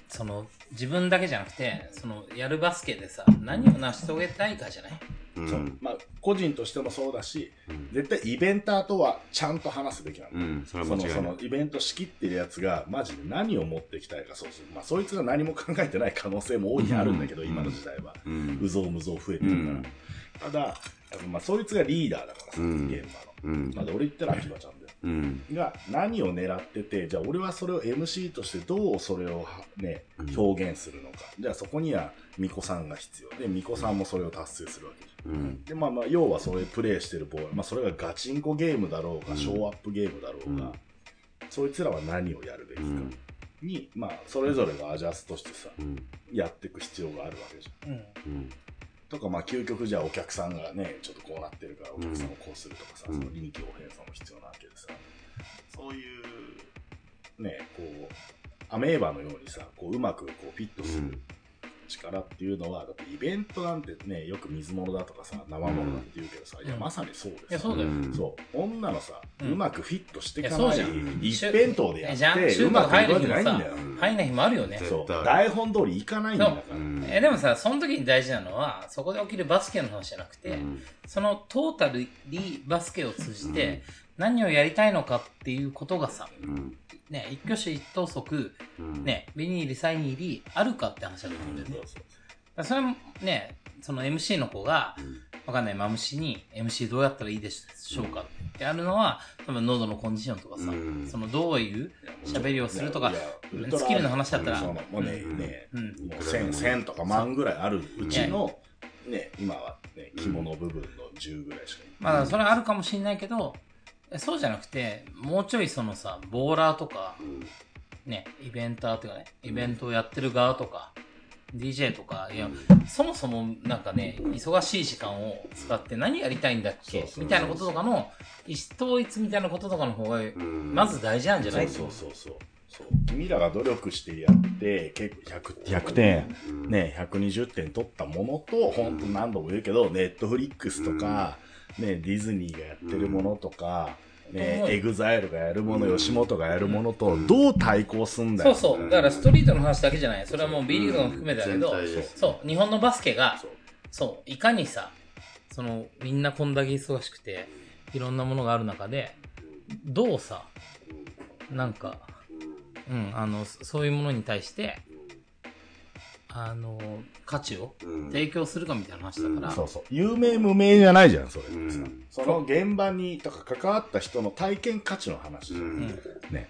その、自分だけじゃなくて、その、やるバスケでさ、何を成し遂げたいかじゃない？うん。そうまあ、個人としてもそうだし、うん絶対イベンターとはちゃんと話すべきなんだようん。そのそ。のイベント仕切ってるやつがマジで何を持ってきたいかそうそう、まあ、そいつが何も考えてない可能性も大いにあるんだけど、うん今の時代は、う。うんぞうむぞう増えてうるから、ん。ただまあそいつがリーダーだからさ、うん現場の、うん。まあ、で俺言ったら秋葉ちゃん。が何を狙ってて、じゃあ俺はそれを MC としてどうそれをはねうん、表現するのか。じゃあそこには巫女さんが必要で、巫女さんもそれを達成するわけじゃん。うん。で、まあまあ、要はそれプレイしてるボール、まあそれがガチンコゲームだろうが、うんショーアップゲームだろうが、うんそいつらは何をやるべきかうんに、まあそれぞれがアジャストしてさ、うん。やっていく必要があるわけじゃん。とか、まあ、究極じゃあお客さんがね、ちょっとこうなってるから、お客さんをこうするとかさ、うん。その臨機応変さも必要なわけでさ、そういう、ね、こう、アメーバのようにさ、こう、うまくこうフィットする力っていうのは、だってイベントなんてね、よく水物だとかさ、生物だって言うけどさ、いや、うんまさにそうです。そうだよ。うん。そう、女のさ、ううんまくフィットしていかないいやそうじゃん。一辺倒でやじゃんって、うまく入る日もさないんだよ。、入ん。ない日もあるよね。そう、台本通りいかないんだから。う。んえでもさ、その時に大事なのは、そこで起きるバスケの話じゃなくて、うん。そのトータルリバスケを通じて、何をやりたいのかっていうことがさ、うん。ね、一挙手一投足、うん。ね、ビニール、サイニーリあるかって話だと思うんだよね。そうそうだからそれもね、その MC の子が、わかんないマムシに MC どうやったらいいでしょうかってやるのは、多分喉のコンディションとかさ、うん。そのどういう喋りをするとかスキルの話だったらそのもうね、うん。ね、うん。もう1000、1000とか万ぐらいあるうちの、ね、今はね、肝の部分の10ぐらいしか。いまあ、それはあるかもしれないけど、そうじゃなくて、もうちょいそのさ、ボーラーとか、ね、イベンターというかね、イベントをやってる側とか、DJ とか、いや、そもそもなんかね、忙しい時間を使って何やりたいんだっけみたいなこととかの、意思統一みたいなこととかの方が、うん。まず大事なんじゃない？そうそうそうそう。そう。君らが努力してやって、結構100 100点、うん。ね、120点取ったものと、本当何度も言うけど、ネットフリックスとか、ね、ディズニーがやってるものとか、ね、うん。 EXILE がやるもの、うん。吉本がやるものと、どう対抗すんだよ。そうそう。だからストリートの話だけじゃない。それはもう B リーグも含めてだけど、そう、日本のバスケがそう、いかにさ、その、みんなこんだけ忙しくて、いろんなものがある中で、どうさ、なんか、うん、あの、そそういうものに対して、あの、価値をうん提供するかみたいな話だから、そうそう。有名無名じゃないじゃん、それってさ。うんその現場に、とか関わった人の体験価値の話じゃん。うんね。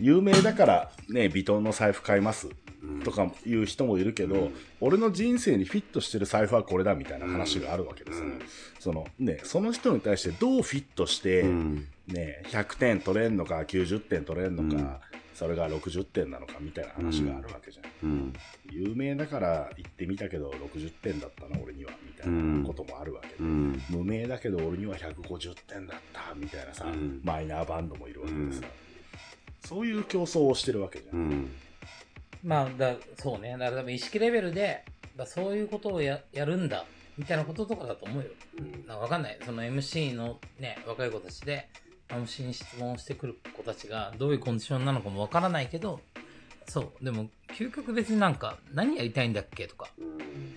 有名だから、ね、ヴィトンの財布買います。うんとかいう人もいるけど、うん俺の人生にフィットしてる財布はこれだみたいな話があるわけですよね。うんそのね、その人に対してどうフィットして、うんね、100点取れんのか、90点取れんのか、うんそれが60点なのかみたいな話があるわけじゃん。うん有名だから行ってみたけど60点だったな、俺には、みたいなこともあるわけで。うん無名だけど俺には150点だった、みたいなさ、うんマイナーバンドもいるわけでさ、うんそういう競争をしてるわけじゃん。うんまあ、だそうね。だから多分意識レベルで、だそういうことをややるんだ、みたいなこととかだと思うよ。なんかわかんない。その MC のね、若い子たちで、MC に質問してくる子たちがどういうコンディションなのかもわからないけど、そう。でも、究極別になんか、何やりたいんだっけとか、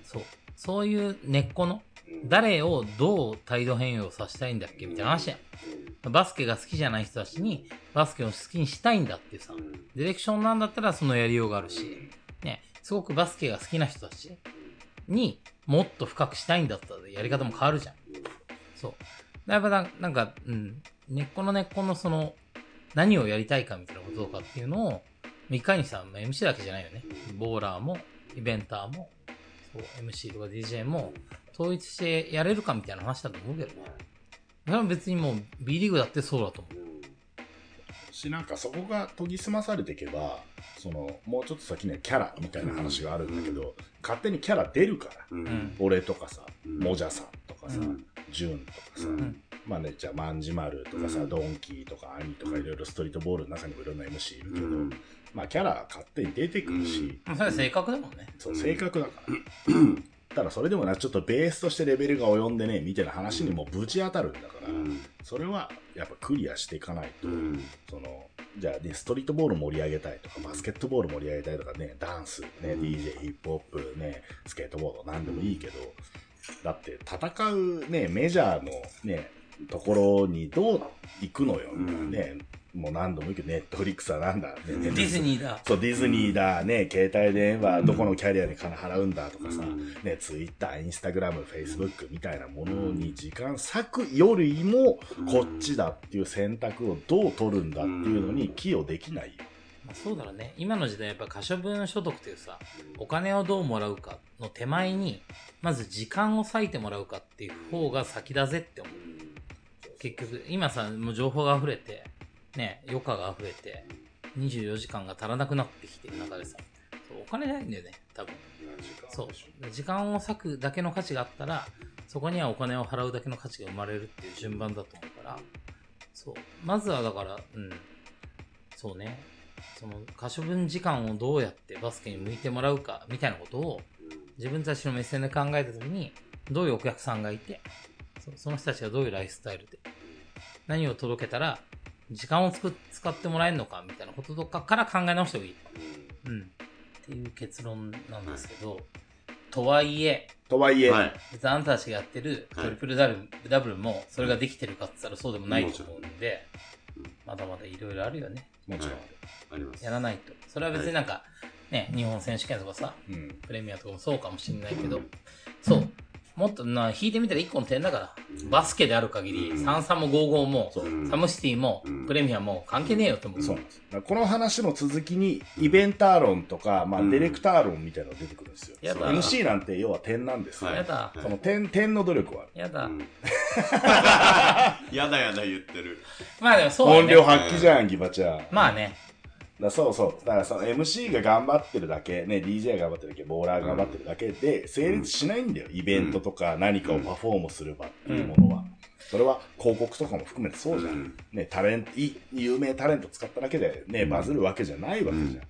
そう。そういう根っこの、誰をどう態度変容させたいんだっけみたいな話やん。バスケが好きじゃない人たちに、バスケを好きにしたいんだっていうさ、ディレクションなんだったらそのやりようがあるし、ね、すごくバスケが好きな人たちにもっと深くしたいんだったらやり方も変わるじゃん。そう。やっぱなんか、うん、根っこの根っこのその、何をやりたいかみたいなこととかっていうのを、いかにさ、まあ MC だけじゃないよね。ボーラーも、イベンターも、そう MC とか DJ も、統一してやれるかみたいな話だと思うけどね。それは別にもう B リーグだってそうだと思う。し、なんかそこが研ぎ澄まされていけば、その、もうちょっと先にはキャラみたいな話があるんだけど、勝手にキャラ出るから。うんうん。俺とかさ、うんもじゃさんとかさうん、ジュンとかさ、うんまあね、じゃあ、マンジマルとかさ、うん。ドンキーとか兄とかいろいろストリートボールの中にもいろんな MC いるけど、うん。まあキャラ勝手に出てくるし、まあそれは性格だもんね。そう、性格だから。ただそれでもな、ちょっとベースとしてレベルが及んでね、みたいな話にもぶち当たるんだから、それはやっぱクリアしていかないと、うん。その、じゃあね、ストリートボール盛り上げたいとか、バスケットボール盛り上げたいとかね、ダンス、ね、うん。DJ、ヒップホップ、ね、スケートボード、なんでもいいけど、だって戦うね、メジャーのね、ところにどう行くのよ、うん。ね、もう何度も言うけど、ネットフリックスはなんだ、ね、ディズニーだ。そう、ディズニーだ、ね、携帯電話、どこのキャリアに金払うんだとかさ、うん。ね、ツイッター、インスタグラム、フェイスブックみたいなものに時間割くよりも、こっちだっていう選択をどう取るんだっていうのに寄与できない。よ。まあ、そうだろうね。今の時代やっぱ可処分所得というさ、お金をどうもらうかの手前に、まず時間を割いてもらうかっていう方が先だぜって思う。結局、今さ、もう情報が溢れて、ね、余暇が溢れて、24時間が足らなくなってきてる中でさ、お金ないんだよね、多分。そう。時間を割くだけの価値があったら、そこにはお金を払うだけの価値が生まれるっていう順番だと思うから、そう。まずはだから、うん。そうね。その、可処分時間をどうやってバスケに向いてもらうか、みたいなことを、自分たちの目線で考えたときに、どういうお客さんがいて、そその人たちがどういうライフスタイルで、何を届けたら、時間をつく使ってもらえるのか、みたいなこととかから考え直した方がいい。うん。っていう結論なんですけど、とはいえ、とはいえ、はい。別にあんたたちがやってるはいトリプルダブル,、ダブルも、それができてるかって言ったらそうでもないと思うんでうん、まだまだいろいろあるよね。もちろん。はいあります。やらないと。それは別になんか、ね、日本選手権とかさ、うん。プレミアとかもそうかもしれないけど、そう。もっとな、引いてみたら一個の点だから、バスケである限り、うん33も55も、サムシティもうん、プレミアも関係ねえよって思う。そうなんです。この話の続きに、イベンター論とか、まあ、うんディレクター論みたいなのが出てくるんですよ。やだ MC なんて要は点なんですよ。はいやだはいその点、点の努力はある。やだ。うん やだやだ言ってる。まあでもそうだ本領ね。発揮じゃん、ギバちゃん。まあね。らそうそう。だからその MC が頑張ってるだけ、ね、DJ が頑張ってるだけ、ボーラーが頑張ってるだけで、成立しないんだよ。イベントとか何かをパフォームする場っていうものは。それは広告とかも含めてそうじゃん。うんね、タレント、い有名タレント使っただけでね、バズるわけじゃないわけじゃん。うん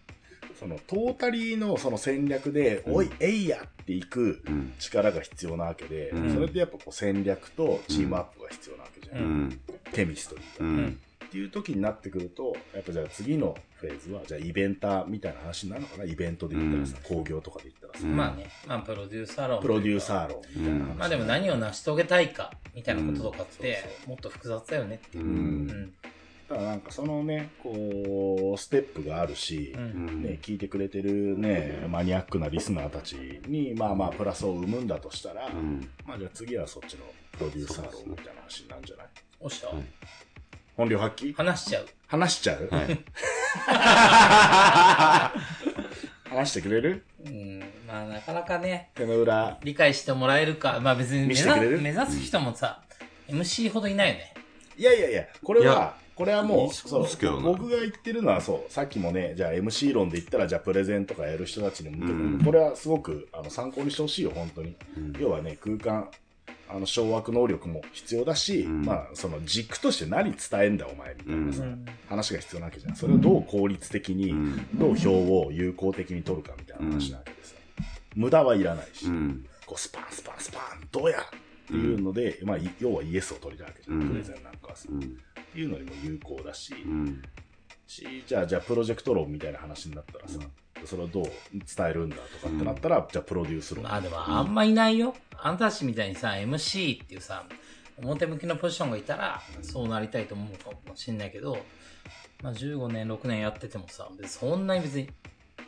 そのトータリーのその戦略で、うんおい、えいやっていくうん。力が必要なわけで、うんそれってやっぱこう戦略とチームアップが必要なわけじゃん。うん。ケミストリーが。うん。っていう時になってくると、やっぱじゃあ次のフェーズは、じゃあイベンターみたいな話になるのかな？イベントで言ったらさ、興行とかで言ったらさ、うんまあね。まあプロデューサー論。プロデューサー論みたいな話。まあでも何を成し遂げたいか、みたいなこととかってもっと複雑だよねってう。いう。うんうん。だからなんかそのね、こう、ステップがあるしう、。うんん。ね、聞いてくれてるね、マニアックなリスナーたちに、まあまあプラスを生むんだとしたら、うん。まあじゃあ次はそっちのプロデューサー論みたいな話になるんじゃない？おっしゃはい。本領発揮？話しちゃう。話しちゃう、はい。話してくれる？うん。まあなかなかね、手の裏。理解してもらえるか。まあ別に目見せてくれる？指目指す人もさ、MC ほどいないよね。いやいやいや、これはこれはも、いういそうですけどね僕が言ってるのはそう、さっきもね、じゃあ MC 論で言ったら、じゃあプレゼンとかやる人たちに向けて、うんこれはすごくあの参考にしてほしいよ、本当に。うん要はね、空間、あの、掌握能力も必要だし、うんまあ、その軸として何伝えんだお前みたいなさ、うん。話が必要なわけじゃん。それをどう効率的に、うんどう票を有効的に取るかみたいな話なわけでさ、無駄はいらないし、うん。こうスパンスパンスパン、どうやっていうので、まあ、い要はイエスを取りたいわけじゃん、うんプレゼンなんかはさ。うん。っていうのにも有効だし、うん。しじゃあ、じゃあプロジェクト論みたいな話になったらさ、それをどう伝えるんだとかってなったら、じゃあプロデュース論。まあでもあんまいないよ。あんたたちみたいにさ、MC っていうさ、表向きのポジションがいたら、そうなりたいと思うかもしんないけど、まあ15年、6年やっててもさ、そんなに別に、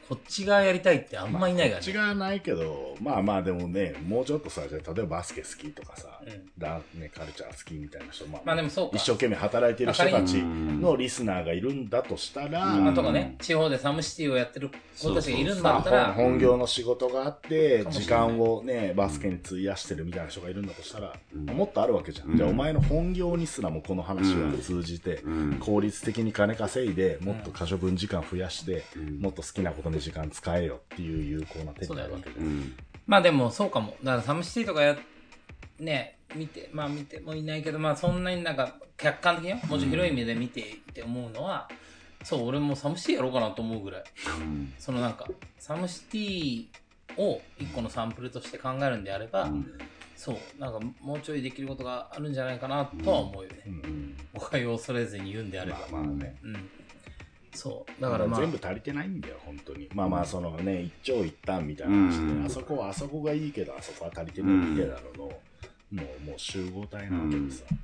こっち側やりたいってあんまいないからね。違わないけど、まあまあでもね、もうちょっとさ、じゃあ例えばバスケ好きとかさ、うんダね、カルチャー好きみたいな人、まあ、まあでもそうか一生懸命働いてる人たちうんのリスナーがいるんだとしたら、うんまあとかね、地方でサムシティをやってる子たちがいるんだまあったら、本本業の仕事があって、時間をね、バスケに費やしてるみたいな人がいるんだとしたら、うんもっとあるわけじゃん。うんじゃあお前の本業にすらもこの話は通じて、うん。効率的に金稼いで、もっと可処分時間増やして、うんもっと好きなことに時間使えよっていう有効な手になるわけじゃ。うんん。まあでもそうかも。だからサムシティとかや、ね、見て、まあ見てもいないけど、まあそんなになんか客観的によもちろん広い目で見ていて思うのは、そう、俺もサムシティやろうかなと思うぐらい。うん。そのなんか、サムシティを一個のサンプルとして考えるんであれば、そう、なんかもうちょいできることがあるんじゃないかなとは思うよね。うん誤解を恐れずに言うんであれば。まあまあね。うん。そう。だからまあ、全部足りてないんだよ、本当に。まあまあ、そのね、一長一短みたいな話で、うんあそこはあそこがいいけど、あそこは足りてないみたいなのの、のもう集合体なわけでさ、うん。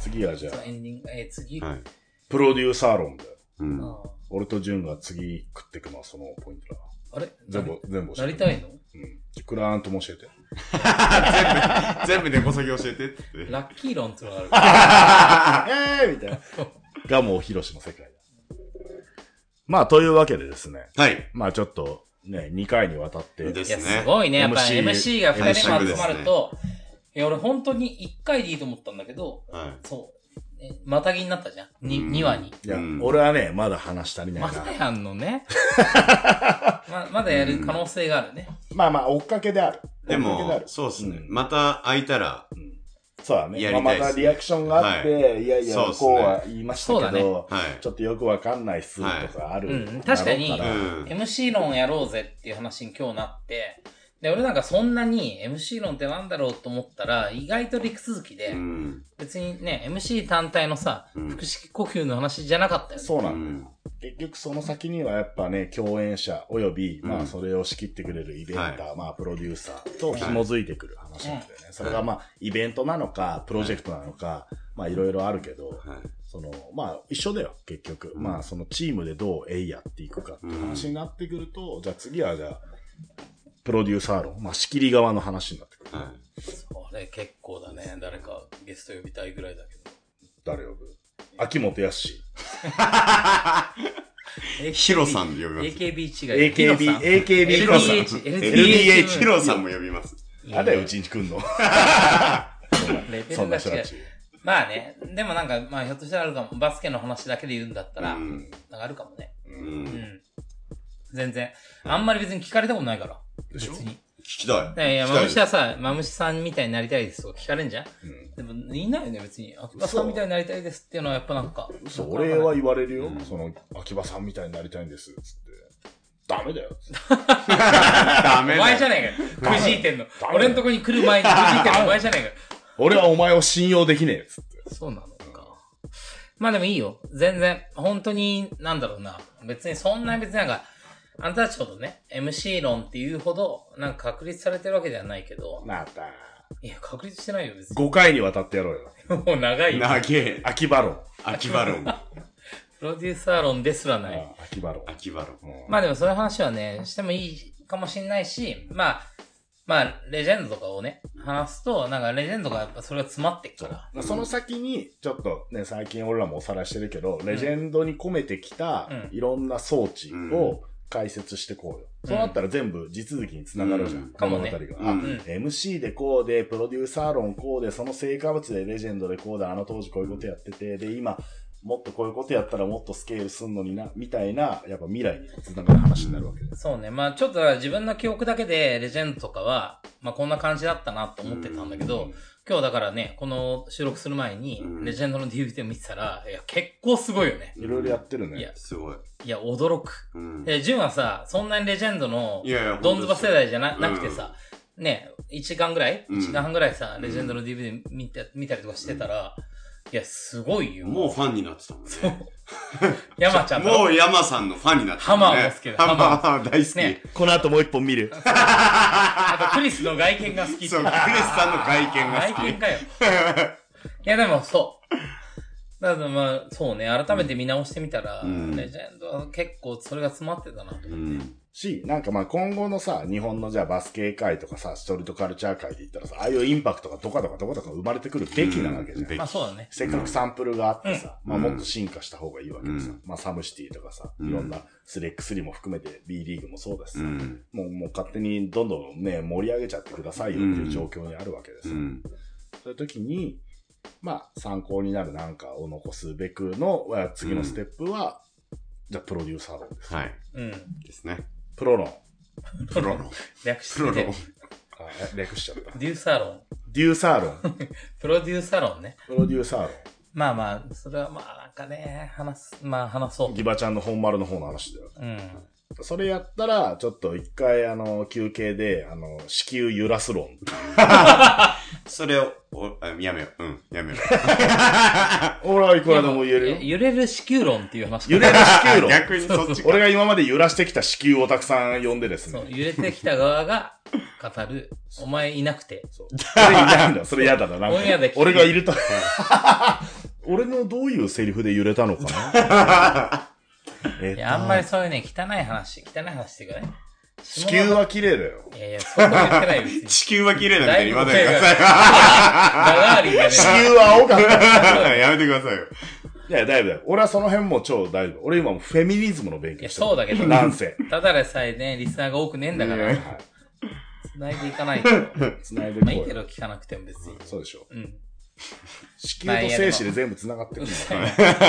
次はじゃあ、エンディング、えー、次、はい、プロデューサー論ンで。うん、俺と潤が次食ってくのはそのポイントだ。あれ？全部、全部教えて。なりたいのうん。クライアントも教えて。全部根こそぎ教えてって。ラッキー論ってのがある。えーみたいな。がもうヒロシの世界だ。まあ、というわけでですね。はい。まあちょっと、ね、2回にわたって。いや、ですね。すごいね。やっぱ MC MC が2人も集まると、いや、俺本当に1回でいいと思ったんだけど、はい。そう。ねまたぎになったじゃん。に、うん2話に。いや、うん俺はね、まだ話足りないな。まだやんのね。ま、まだやる可能性があるね。まあまあ、追っかけである。でも追っかけある、そうですね。んまた空いたら、そうだね。やまあまりたいですねたリアクションがあって、、はいやいや、そうっすねこうは言いましたけど、はい。ちょっとよくわかんないっすとかある。うん確かにだろうらうん MC 論やろうぜっていう話に今日なって、で、俺なんかそんなに MC 論ってなんだろうと思ったら、意外と陸続きで、うん。別にね、MC 単体のさ、うん腹式呼吸の話じゃなかったよね。そううなんだ。結局その先にはやっぱね、共演者および、うんまあそれを仕切ってくれるイベンター、まあプロデューサーと紐づいてくる話なんだよね。それがまあイベントなのか、プロジェクトなのか、まあいろいろあるけど、はい。その、まあ一緒だよ、結局。うんまあそのチームでどうえいやっていくかっていう話になってくると、じゃあ次はじゃあ、プロデューサー論、まあ仕切り側の話になってくる。はい。それ結構だね。誰かゲスト呼びたいぐらいだけど。誰呼ぶ？秋元康。ヒロさんで呼びます。AKB 違い。AKB、AKB ヒヒロさん。LDH ヒロさんも呼びます。あだよ、うちに来んの。レベそんルが違うな人たち。。まあね、でもなんか、まあひょっとしたらあるかも。バスケの話だけで言うんだったら、うんなんかあるかもね。う。うんん。全然。あんまり別に聞かれたことないから。でしょ？別に。聞きたい。いやいマムシはさ、マムシさんみたいになりたいですとか聞かれんじゃんうんでも、いないよね、別に。秋葉さんみたいになりたいですっていうのはやっぱなんか。そう、俺は言われるようん。その、秋葉さんみたいになりたいんです、つって。ダメだよ。つって ダメだよ。お前じゃねえかよ。くじいてんの。俺のとこに来る前にくじいてんのお前じゃねえかよ。俺はお前を信用できねえ、つって。そうなのか。まあでもいいよ。全然。本当に、なんだろうな。別にそんな別になんか、あんたたちほどね、MC 論っていうほど、なんか確立されてるわけではないけど、また、いや、確立してないよ、別に。5回にわたってやろうよ。もう長いよ。長え。秋葉論。秋葉論。プロデューサー論ですらない。あ秋葉論。秋葉論。うんまあでもそういう話はね、してもいいかもしんないし、まあ、まあ、レジェンドとかをね、話すと、なんかレジェンドがやっぱそれが詰まってくから。その先に、ちょっとね、最近俺らもおさらいしてるけど、レジェンドに込めてきたうん、いろんな装置を解説してこうよ。そうなったら全部地続きにつながるじゃうんん。かもね物語が。あうんうん MC でこうで、プロデューサー論こうで、その成果物でレジェンドでこうで、あの当時こういうことやってて、で、今、もっとこういうことやったらもっとスケールすんのにな、みたいな、やっぱ未来につながる話になるわけです。そうね。まあちょっと自分の記憶だけでレジェンドとかは、まあこんな感じだったなと思ってたんだけど、今日だからね、この収録する前にう、んレジェンドの DVD を見てたら、いや、結構すごいよね。いろいろやってるね。いやすごい。いや、驚く。うん。え、ジュンはさ、そんなにレジェンドのドンズバ世代じゃなくてさ、ね、1時間ぐらいうん ?1 時間半ぐらいさ、レジェンドの DVD 見て見たりとかしてたら、いや、すごいよ。もうファンになってたもんね。山ちゃんと。もう山さんのファンになってたもんね。ハマーも好きだハマー大好き。ねこの後もう一本見る。あとクリスの外見が好きそう、クリスさんの外見が好き。外見かよ。いや、でもそう。だからまあ、そうね、改めて見直してみたら、うんレジェンドは結構それが詰まってたなと。うん。し、なんかまあ今後のさ、日本のじゃあバスケ界とかさ、ストリートカルチャー界で言ったらさ、ああいうインパクトがどかどかどかどか生まれてくるべきなわけじゃん。まあそうだね。せっかくサンプルがあってさ、うんまあもっと進化した方がいいわけでさ、うんまあサムシティとかさ、うんいろんな 3x3 も含めて B リーグもそうだしさ、うん。もうもう勝手にどんどんね、盛り上げちゃってくださいよっていう状況にあるわけですよ。うん。そういう時に、まあ参考になるなんかを残すべくのわ次のステップは、じゃあプロデューサー論です。はい。うん。ですね。プロ論。プロの。略しプロのてて。。あ略しちゃった。デューサーロン。デューサー論。プロデューサーロンね。プロデューサー論。まあまあ、それはまあなんかね、話す、まあ話そう。ギバちゃんの本丸の方の話だよ。うん。それやったら、ちょっと一回、あの、休憩で、あの、子宮揺らす論。それを、おあやめよう。うん、やめよ 俺はいくらでも言えるよ。揺れる子宮論っていう話。揺れる子宮う。論。逆にそっちか。俺が今まで揺らしてきた子宮をたくさん呼んでですそう、ね。揺れてきた側が語る、お前いなくて。そうそれいないんだ。それ嫌だな。俺がいると。俺のどういうセリフで揺れたのかな？えっといや、あんまりそういうね、汚い話、汚い話っていうかね。地球は綺麗だよ。いやいや、そういうこと言ってないよ、別に。地球は綺麗なんて言わないでくだガガーリンがね地球は青かった。さい。やめてくださいよ。いや、大丈夫だよ。俺はその辺も超大丈夫。俺今もうフェミニズムの勉強してる。そうだけど、なんせ。ただでさえね、リスナーが多くねえんだから、繋いでいかないと。繋いでまあいいけど。聞かなくても別に。そうでしょ。うん。地球と精子で全部繋がってるんだよ。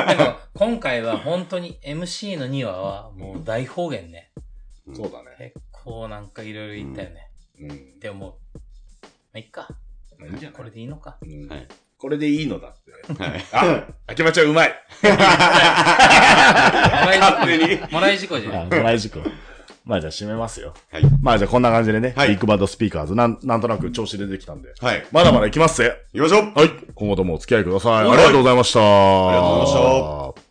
でも、今回は本当に MC の2話はもう大方言ね。そうだね。結構なんかいろいろ言ったよね。うん。って思う。まあ、いっか。まあいいんじゃない？これでいいのか？うんはいこれでいいのだって。はい。あ、秋葉ちゃんうまい。もらい事故。もらい事故じゃあ、ん。もらい事故。まあじゃあ締めますよ。はい。まあじゃあこんな感じでね、はいビッグバッドスピーカーズ、なん、なんとなく調子出てきたんで。はい。まだまだ行きますぜ。行きましょうはい。今後ともお付き合いください。あはいりがとうございました。ありがとうございました。